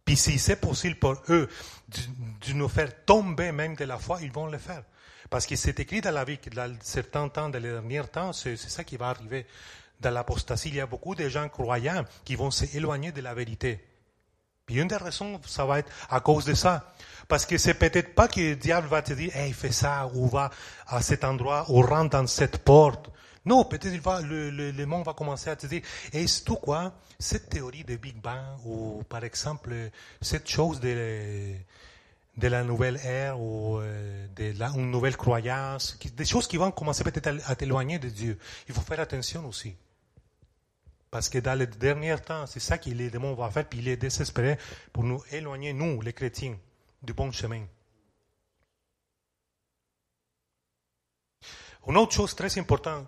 Puis si c'est possible pour eux de, de nous faire tomber même de la foi, ils vont le faire. Parce que c'est écrit dans la vie que dans certains temps, dans les derniers temps, c'est c'est ça qui va arriver. Dans l'apostasie, il y a beaucoup de gens croyants qui vont s'éloigner de la vérité. Puis une des raisons, ça va être à cause de ça. Parce que c'est peut-être pas que le diable va te dire, hey, fais ça, ou va à cet endroit, ou rentre dans cette porte. Non, peut-être il va, le, le, le monde va commencer à te dire, et c'est tout quoi, cette théorie de Big Bang, ou par exemple, cette chose de, de la nouvelle ère, ou euh, de la, une nouvelle croyance, des choses qui vont commencer peut-être à t'éloigner de Dieu. Il faut faire attention aussi. Parce que dans les derniers temps, c'est ça que les démons vont faire, puis il est désespéré pour nous éloigner, nous, les chrétiens, du bon chemin. Une autre chose très importante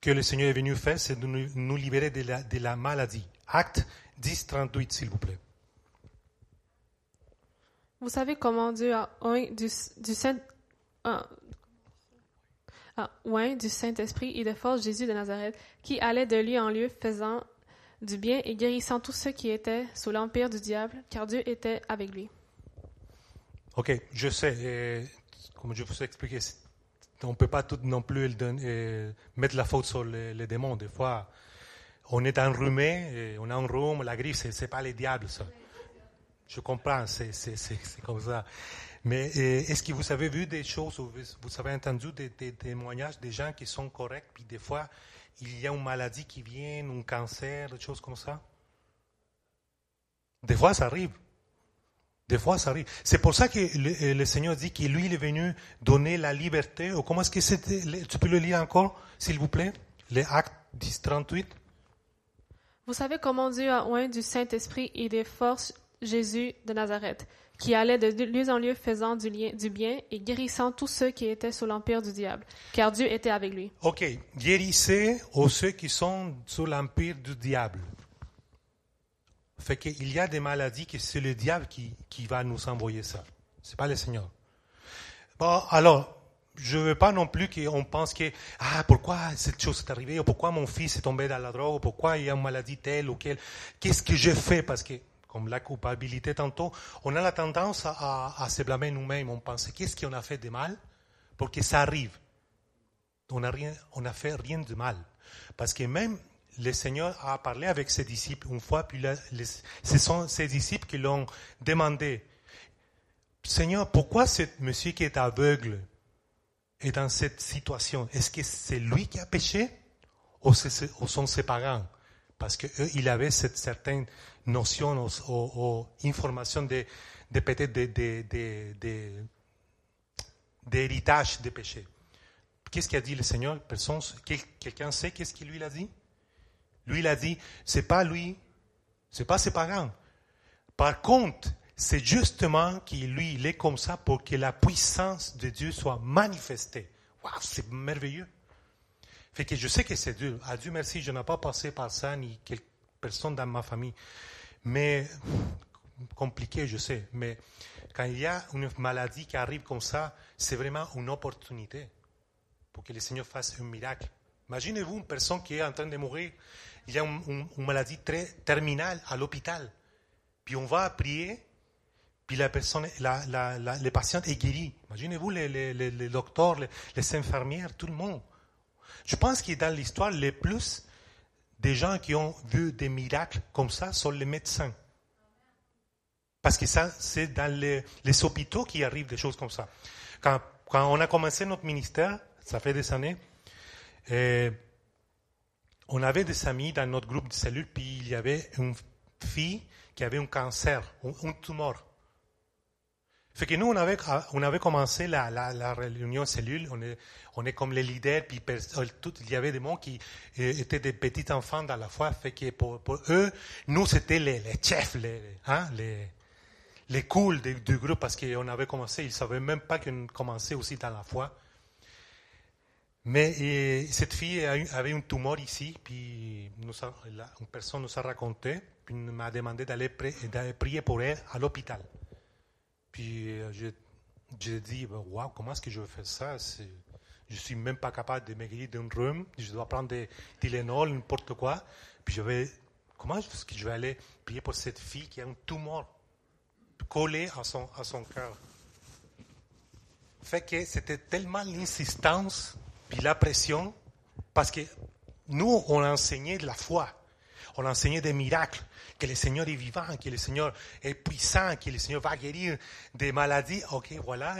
que le Seigneur est venu faire, c'est de nous, libérer de la, maladie. Acte 10, 38, s'il vous plaît.
Vous savez comment Dieu a du, oint du Saint-Esprit et de force Jésus de Nazareth, qui allait de lieu en lieu faisant du bien et guérissant tous ceux qui étaient sous l'empire du diable, car Dieu était avec lui.
Ok, je sais, euh, comme je vous ai expliqué, on ne peut pas tout non plus mettre la faute sur les, démons. Des fois, on est enrhumé, euh, on a un rhume, la grippe, c'est n'est pas les diables, ça. Je comprends, c'est comme ça. Mais euh, est-ce que vous avez vu des choses, ou vous, avez entendu des, témoignages des gens qui sont corrects, puis des fois, il y a une maladie qui vient, un cancer, des choses comme ça? Des fois, ça arrive. Des fois, ça arrive. C'est pour ça que le, euh, Seigneur dit que lui, est venu donner la liberté. Ou comment est-ce que c'était Tu peux le lire encore, s'il vous plaît? Les actes 10, 38.
Vous savez comment Dieu a oint du Saint-Esprit et des forces Jésus de Nazareth, qui allait de lieu en lieu faisant du, bien et guérissant tous ceux qui étaient sous l'empire du diable, car Dieu était avec lui.
Ok, guérissez aux ceux qui sont sous l'empire du diable. Fait qu'il y a des maladies que c'est le diable qui, qui va nous envoyer ça. C'est pas le Seigneur. Bon, alors, je veux pas non plus qu'on pense que, ah, pourquoi cette chose est arrivée, ou pourquoi mon fils est tombé dans la drogue, ou pourquoi il y a une maladie telle ou quelle. Qu'est-ce que j'ai fait? Parce que, comme la culpabilité tantôt, on a la tendance à, se blâmer nous-mêmes. On pense, qu'est-ce qu'on a fait de mal? Pour que ça arrive? on n'a rien, fait rien de mal. Parce que même le Seigneur a parlé avec ses disciples une fois, puis là, ce sont ses disciples qui l'ont demandé, Seigneur, pourquoi ce monsieur qui est aveugle est dans cette situation? Est-ce que c'est lui qui a péché? Ou, ou sont ses parents? Parce qu'eux, il avait cette certaine notion ou, ou- ou information de, de peut-être de- de- de- de- d'héritage péchés. Qu'est-ce qu'a dit le Seigneur Personne- quel- Quelqu'un sait qu'est-ce qu'il lui a dit Lui, il a dit, c'est pas lui, c'est pas ses parents. Par contre, c'est justement qu'il lui, il est comme ça pour que la puissance de Dieu soit manifestée. Waouh, c'est merveilleux. Fait que je sais que c'est dur. À Dieu merci, je n'ai pas passé par ça, ni personne dans ma famille. Mais, compliqué, je sais. Mais quand il y a une maladie qui arrive comme ça, c'est vraiment une opportunité pour que le Seigneur fasse un miracle. Imaginez-vous une personne qui est en train de mourir, il y a une, maladie très terminale à l'hôpital, puis on va prier, puis la personne, la, la, la, le patient est guéri. Imaginez-vous les, les, les, les docteurs, les, les infirmières, tout le monde. Je pense que dans l'histoire, le plus des gens qui ont vu des miracles comme ça sont les médecins. Parce que ça, c'est dans les, hôpitaux qu'il arrive des choses comme ça. Quand, on a commencé notre ministère, ça fait des années, et on avait des amis dans notre groupe de cellules, puis il y avait une fille qui avait un cancer, un, un tumeur. Fait que nous, on avait, on avait commencé la, réunion cellule, on est, on est comme les leaders, puis tout, il y avait des gens qui étaient des petits enfants dans la foi, fait que pour, eux, nous, c'était les, les chefs, les, hein, les, les cools du, groupe, parce qu'on avait commencé, ils ne savaient même pas qu'on commençait aussi dans la foi. Mais et, cette fille avait une tumeur ici, puis nous une personne nous a raconté, puis m'a demandé d'aller prier pour elle à l'hôpital. Puis je, je dis, waouh, comment est-ce que je vais faire ça? Je suis même pas capable de maigrir d'un rhume, je dois prendre des Tylenol, n'importe quoi. Puis je vais, comment est-ce que je vais aller prier pour cette fille qui a un tumeur collé à son, à son cœur? Fait que c'était tellement l'insistance puis la pression, parce que nous, on a enseigné de la foi, on a enseigné des miracles, que le Seigneur est vivant, que le Seigneur est puissant, que le Seigneur va guérir des maladies. Ok, voilà,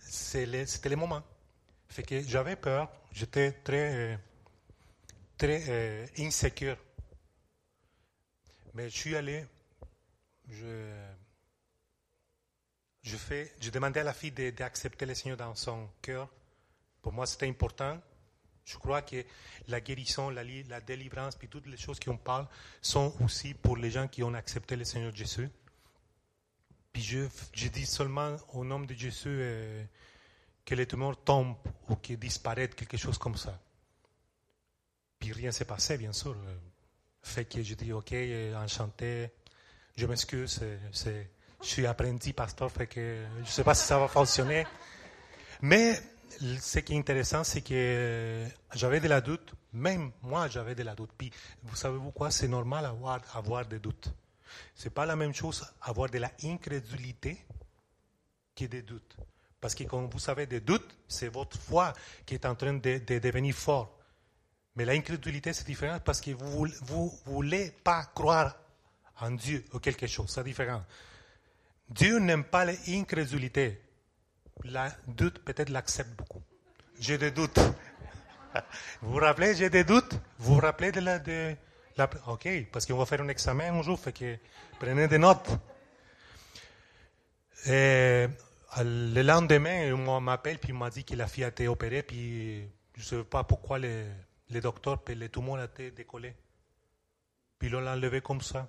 c'était le moment. Fait que j'avais peur, j'étais très, très euh, insécure. Mais je suis allé, je, fais, je demandais à la fille d'accepter le Seigneur dans son cœur. Pour moi, c'était important. Je crois que la guérison, la, délivrance, puis toutes les choses qu'on parle sont aussi pour les gens qui ont accepté le Seigneur Jésus. Puis je, dis seulement au nom de Jésus euh, que les tumeurs tombent ou qu'ils disparaissent, quelque chose comme ça. Puis rien s'est passé, bien sûr. Fait que je dis, OK, euh, enchanté, je m'excuse, je suis apprenti pasteur, fait que je ne sais pas si ça va fonctionner. Mais ce qui est intéressant, c'est que j'avais de la doute, même moi j'avais de la doute. Puis, vous savez pourquoi C'est normal avoir, avoir des doutes. C'est pas la même chose avoir de la incrédulité que des doutes. Parce que quand vous avez des doutes, c'est votre foi qui est en train de, de devenir fort. Mais l'incrédulité, c'est différent parce que vous ne voulez pas croire en Dieu ou quelque chose. C'est différent. Dieu n'aime pas l'incrédulité la doute peut-être l'accepte beaucoup. J'ai des doutes. Vous vous rappelez, j'ai des doutes? Vous vous rappelez de la... De la ok, parce qu'on va faire un examen un jour, fait que prenez des notes. Et, le lendemain, on m'appelle, puis il m'a dit que la fille a été opérée, puis je ne sais pas pourquoi les, les docteurs, puis les tumeurs été décollés. Puis l'on l'a enlevé comme ça.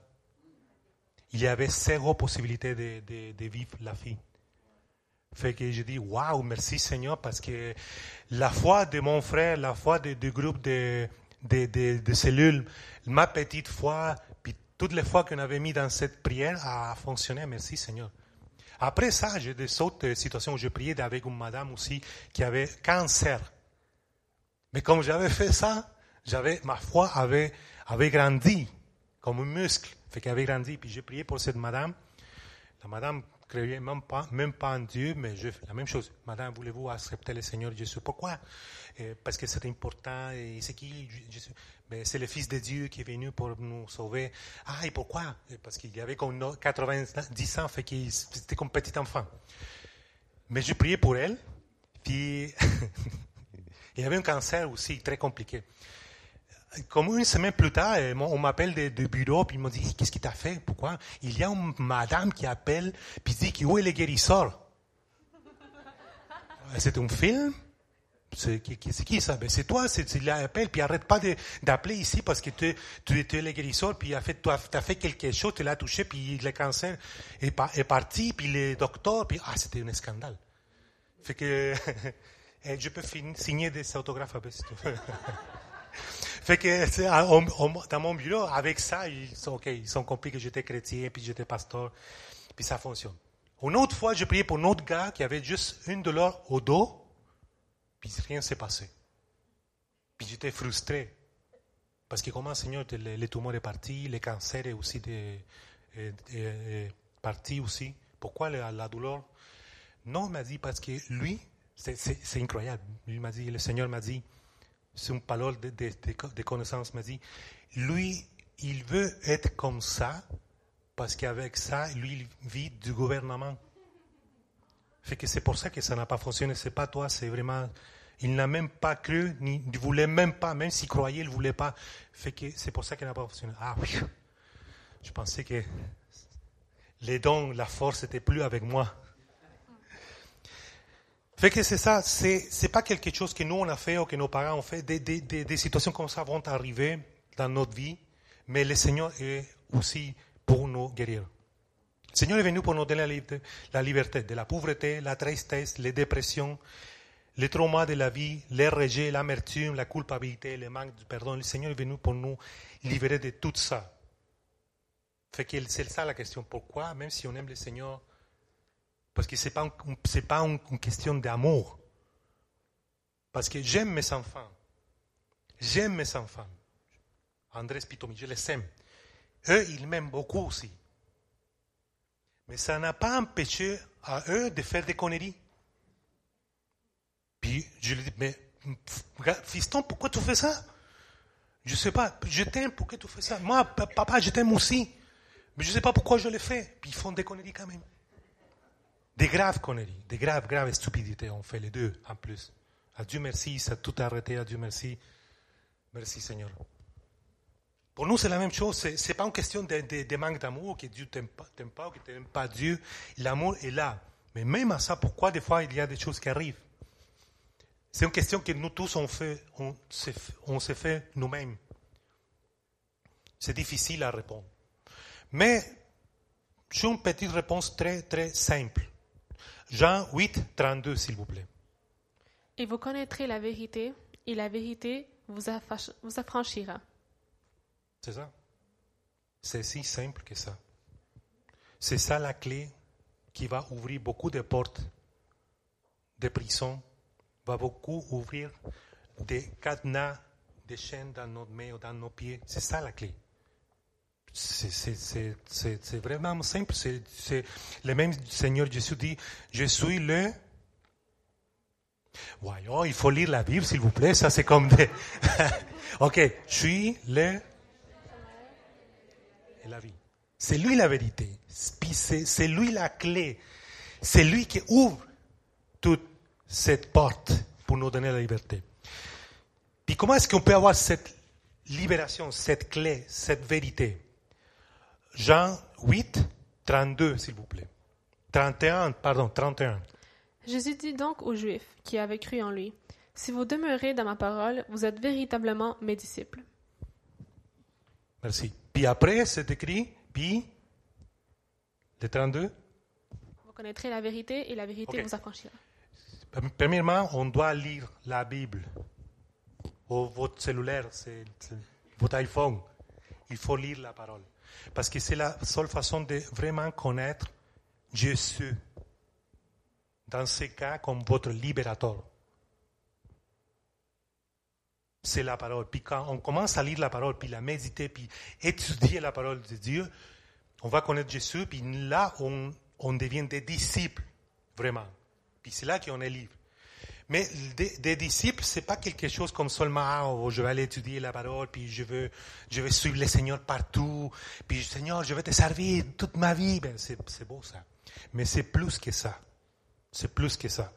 Il y avait zéro possibilité de, de vivre la fille. Fait que je dis, waouh, merci Seigneur, parce que la foi de mon frère, la foi du groupe de, de, de, de, cellules, ma petite foi, puis toutes les fois qu'on avait mis dans cette prière a fonctionné, merci Seigneur. Après ça, j'ai des autres situations où je priais avec une madame aussi qui avait cancer. Mais comme j'avais fait ça, j'avais, ma foi avait, avait grandi comme un muscle. Fait qu'elle avait grandi. Puis j'ai prié pour cette madame. La madame croyais même pas, même pas en Dieu, mais je fais la même chose. Madame, voulez-vous accepter le Seigneur Jésus? Pourquoi? Euh, Parce que c'est important. Et c'est qui Jésus? Ben, C'est le Fils de Dieu qui est venu pour nous sauver. Ah, et pourquoi? Parce qu'il y avait comme 90 ans, fait qu'il était comme petit enfant. Mais je priais pour elle, puis il y avait un cancer aussi très compliqué comme une semaine plus tard, euh, on m'appelle de, bureau, puis ils m'ont dit, qu'est-ce qui t'a fait? Pourquoi? Il y a une madame qui appelle, puis dit, où est le guérisseur? Euh, c'est un film? C'est qui, ça? Ben, c'est toi, c'est, il appelle, puis arrête pas d'appeler ici parce que tu, tu, es le guérisseur, puis tu as, fait quelque chose, tu l'as touché, puis le cancer est, est parti, puis le docteur, puis ah, c'était un scandale. Fait que, eh, je peux signer des autographes avec Fait que dans mon bureau, avec ça, ils sont OK, ils sont compris que j'étais chrétien, puis j'étais pasteur, puis ça fonctionne. Une autre fois, j'ai prié pour un autre gars qui avait juste une douleur au dos, puis rien s'est passé. Puis j'étais frustré. Parce que comme Seigneur, les, tumeurs sont partis, les cancers sont aussi des, partis aussi. Pourquoi la, la douleur? Non, il m'a dit parce que lui, c'est incroyable. Il m'a dit, le Seigneur m'a dit, une parole de, de, de, connaissance, m'a dit, lui, il veut être comme ça, parce qu'avec ça, lui, il vit du gouvernement. Fait que c'est pour ça que ça n'a pas fonctionné. C'est pas toi, c'est vraiment. Il n'a même pas cru, ni ne voulait même pas, même s'il croyait, il ne voulait pas. Fait que c'est pour ça qu'il n'a pas fonctionné. Ah oui. Je pensais que les dons, la force n'était plus avec moi. Fait que c'est ça, c'est, c'est pas quelque chose que nous on a fait ou que nos parents ont fait. Des, des, des, des situations comme ça vont arriver dans notre vie, mais le Seigneur est aussi pour nous guérir. Le Seigneur est venu pour nous donner la liberté, de la pauvreté, la tristesse, les dépressions, les traumas de la vie, les rejets, l'amertume, la culpabilité, le manque de pardon. Le Seigneur est venu pour nous libérer de tout ça. Fait que c'est ça la question. Pourquoi, même si on aime le Seigneur, parce que ce n'est pas, pas une question d'amour. Parce que j'aime mes enfants. J'aime mes enfants. Andrés Pitomi, je les aime. Eux, ils m'aiment beaucoup aussi. Mais ça n'a pas empêché à eux de faire des conneries. Puis je lui dis, mais fiston, pourquoi tu fais ça? Je ne sais pas, je t'aime, pourquoi tu fais ça? Moi, papa, je t'aime aussi. Mais je ne sais pas pourquoi je le fais. Puis ils font des conneries quand même. Des graves conneries, des graves, graves stupidités. On fait les deux en plus. À Dieu merci, ça a tout arrêté. À Dieu merci. Merci Seigneur. Pour nous, c'est la même chose. Ce n'est pas une question de, manque d'amour, que Dieu t'aime pas, pas, que tu n'aimes pas Dieu. L'amour est là. Mais même à ça, pourquoi des fois il y a des choses qui arrivent? C'est une question que nous tous on, fait, fait nous-mêmes. C'est difficile à répondre. Mais j'ai une petite réponse très, très simple. Jean 8, 32, s'il vous plaît.
Et vous connaîtrez la vérité, et la vérité vous, affranchira.
C'est ça? C'est si simple que ça. C'est ça la clé qui va ouvrir beaucoup de portes de prison, va beaucoup ouvrir des cadenas, des chaînes dans nos mains ou dans nos pieds. C'est ça la clé. C'est- vraiment simple. C'est le même Seigneur Jésus dit, je suis le... Voyons, il faut lire la Bible, s'il vous plaît. Ça, c'est comme des... ok, je suis le... La vie. C'est lui la vérité. C'est lui la clé. C'est lui qui ouvre toute cette porte pour nous donner la liberté. Puis comment est-ce qu'on peut avoir cette libération, cette clé, cette vérité? Jean 8, 32, s'il vous plaît. 31, pardon, 31.
Jésus dit donc aux Juifs qui avaient cru en lui, Si vous demeurez dans ma parole, vous êtes véritablement mes disciples.
Merci. Puis après, c'est écrit, puis, le 32.
Vous connaîtrez la vérité et la vérité vous affranchira.
Premièrement, on doit lire la Bible. Ou votre cellulaire, c'est votre iPhone. Il faut lire la parole. Parce que c'est la seule façon de vraiment connaître Jésus. Dans ce cas, comme votre libérateur. C'est la parole. Puis quand on commence à lire la parole, puis la méditer, puis étudier la parole de Dieu, on va connaître Jésus, puis là, on, on devient des disciples, vraiment. Puis c'est là qu'on est libre. Mais des, des disciples, c'est pas quelque chose comme seulement, ah, oh, je vais aller étudier la parole, puis je veux, je vais suivre le Seigneur partout, puis Seigneur, je vais te servir toute ma vie. Ben, c'est, beau ça. Mais c'est plus que ça. C'est plus que ça.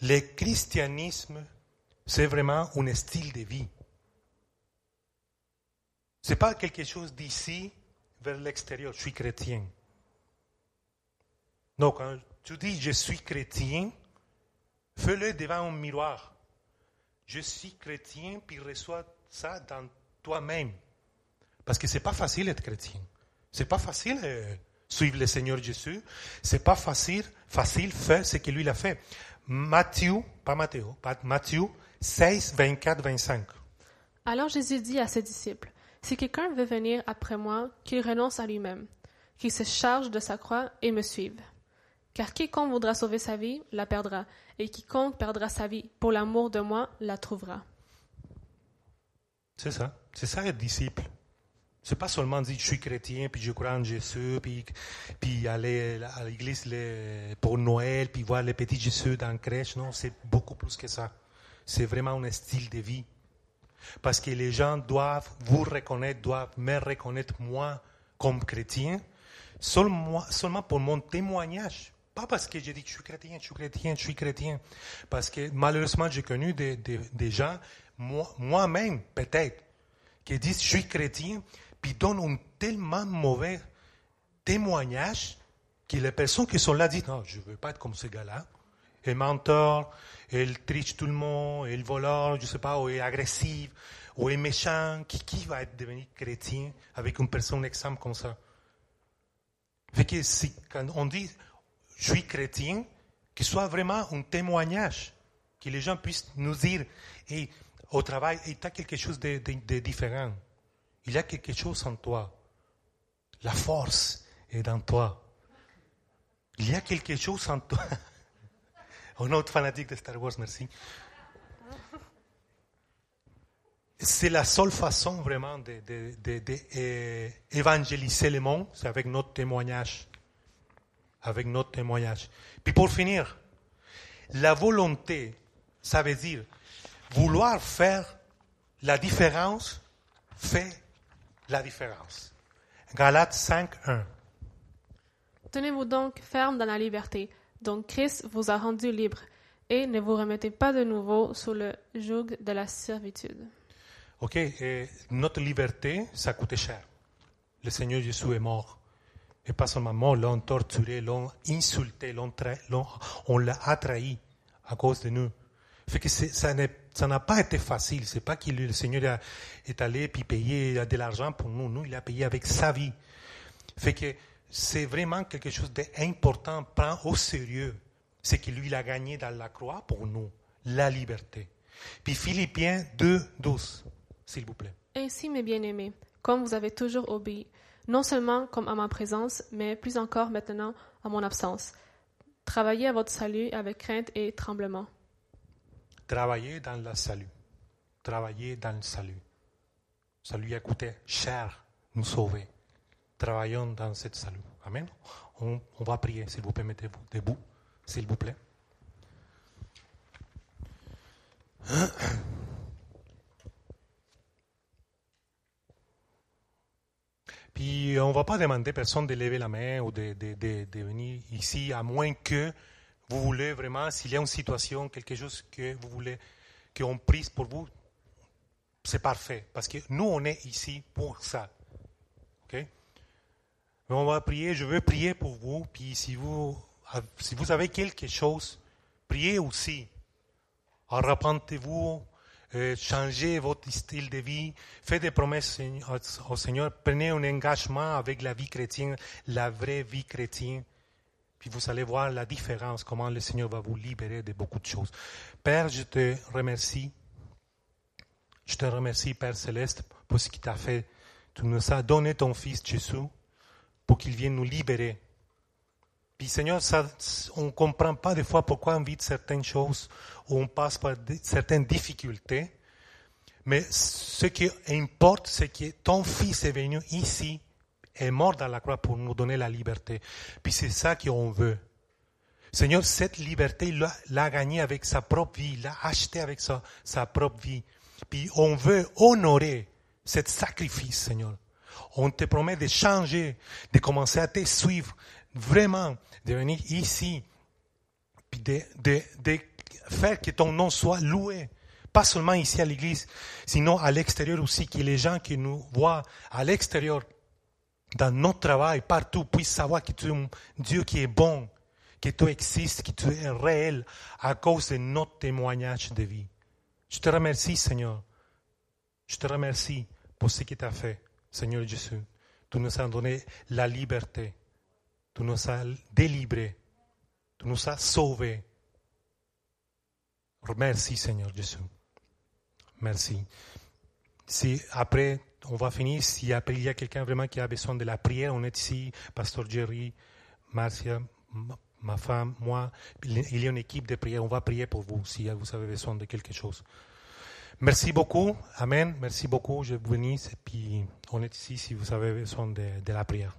Le christianisme, c'est vraiment un style de vie. C'est pas quelque chose d'ici vers l'extérieur. Je suis chrétien. Non, quand tu dis je suis chrétien, fais-le devant un miroir. Je suis chrétien, puis reçois ça dans toi-même. Parce que c'est pas facile d'être chrétien. C'est pas facile euh, suivre le Seigneur Jésus. C'est pas facile, facile faire ce que lui a fait. Matthieu, pas Matthieu, pas Matthieu 16, 24, 25.
Alors Jésus dit à ses disciples, Si quelqu'un veut venir après moi, qu'il renonce à lui-même, qu'il se charge de sa croix et me suive. Car quiconque voudra sauver sa vie, la perdra, et quiconque perdra sa vie pour l'amour de moi, la trouvera.
C'est ça. C'est ça être disciple. C'est pas seulement dire je suis chrétien, puis je crois en Jésus, puis, puis aller à l'église pour Noël, puis voir les petits Jésus dans la crèche. Non, c'est beaucoup plus que ça. C'est vraiment un style de vie. parce que les gens doivent vous reconnaître, doivent me reconnaître moi comme chrétien, seulement pour mon témoignage. Pas parce que j'ai dit que je suis chrétien, je suis chrétien, je suis chrétien. Parce que malheureusement, j'ai connu des, des, des gens, moi- moi-même peut-être, qui disent je suis chrétien, puis donnent un tellement mauvais témoignage que les personnes qui sont là disent non, je ne veux pas être comme ce gars-là. Il menteur, il triche tout le monde, il voleur, je ne sais pas, ou est agressif, ou est méchant. Qui, qui va être devenu chrétien avec une personne exemple comme ça? Fait que si, quand on dit je suis chrétien, ce soit vraiment un témoignage, que les gens puissent nous dire, et au travail, il y a quelque chose de, différent. Il y a quelque chose en toi. La force est dans toi. Il y a quelque chose en toi. Un autre fanatique de Star Wars, merci. C'est la seule façon vraiment de, de- de- euh, le monde, c'est avec notre témoignage. Avec notre témoignage. Puis pour finir, la volonté, ça veut dire vouloir faire la différence fait la différence. Galates 5, 1.
Tenez-vous donc ferme dans la liberté, dont Christ vous a rendu libre, et ne vous remettez pas de nouveau sous le joug de la servitude.
Ok, et notre liberté, ça coûtait cher. Le Seigneur Jésus est mort. Et pas seulement mort, l'ont torturé, l'ont insulté, l'ont on l'a trahi à cause de nous. Fait que ça n'a pas été facile. C'est pas que le Seigneur est allé puis payer de l'argent pour nous. Nous, il a payé avec sa vie. Fait que c'est vraiment quelque chose d'important, prend au sérieux. C'est que lui, il a gagné dans la croix pour nous, la liberté. Puis Philippiens 2, 12, s'il vous plaît.
Ainsi, mes bien-aimés, comme vous avez toujours obéi, non seulement comme à ma présence, mais plus encore maintenant à mon absence, travaillez à votre salut avec crainte et tremblement.
Travailler dans le salut. Travailler dans le salut. Ça lui a coûté cher nous sauver. Travaillons dans ce salut. Amen. On, on va prier, s'il vous plaît, mettez-vous debout, s'il vous plaît. Puis on ne va pas demander à personne de lever la main ou de, venir ici, à moins que vous voulez vraiment, s'il y a une situation, quelque chose que vous voulez qu'on prise pour vous, c'est parfait. Parce que nous, on est ici pour ça. OK? Mais on va prier, je veux prier pour vous. Puis si vous, si vous avez quelque chose, priez aussi. Arrepentez-vous, euh, changez votre style de vie, faites des promesses au- Seigneur, prenez un engagement avec la vie chrétienne, la vraie vie chrétienne. Puis vous allez voir la différence, comment le Seigneur va vous libérer de beaucoup de choses. Père, je te remercie. Je te remercie, Père céleste, pour ce qu'il t'a fait. Tu nous as donné ton Fils Jésus pour qu'il vienne nous libérer. Puis Seigneur, ça, on ne comprend pas des fois pourquoi on vit certaines choses ou on passe par certaines difficultés. Mais ce qui importe, c'est que ton Fils est venu ici, est mort dans la croix pour nous donner la liberté. Puis c'est ça qu'on veut. Seigneur, cette liberté, il l'a gagnée avec sa propre vie, il l'a achetée avec sa, sa propre vie. Puis on veut honorer ce sacrifice, Seigneur. On te promet de changer, de commencer à te suivre, vraiment, de venir ici, puis de, de, faire que ton nom soit loué. Pas seulement ici à l'église, sinon à l'extérieur aussi, que les gens qui nous voient à l'extérieur, dans notre travail, partout, puissent savoir que tu es un Dieu qui est bon, que tu existes, que tu es réel à cause de notre témoignage de vie. Je te remercie, Seigneur. Je te remercie pour ce que tu as fait, Seigneur Jésus. Tu nous as donné la liberté. Tu nous as délivrés. Tu nous as sauvés. Merci, Seigneur Jésus. Merci. Si après, on va finir, si après il y a quelqu'un vraiment qui a besoin de la prière, on est ici, Pasteur Jerry, Marcia, ma- femme, moi, il y a une équipe de prière, on va prier pour vous si vous avez besoin de quelque chose. Merci beaucoup, Amen, merci beaucoup, je vous bénisse, et puis on est ici si vous avez besoin de la prière.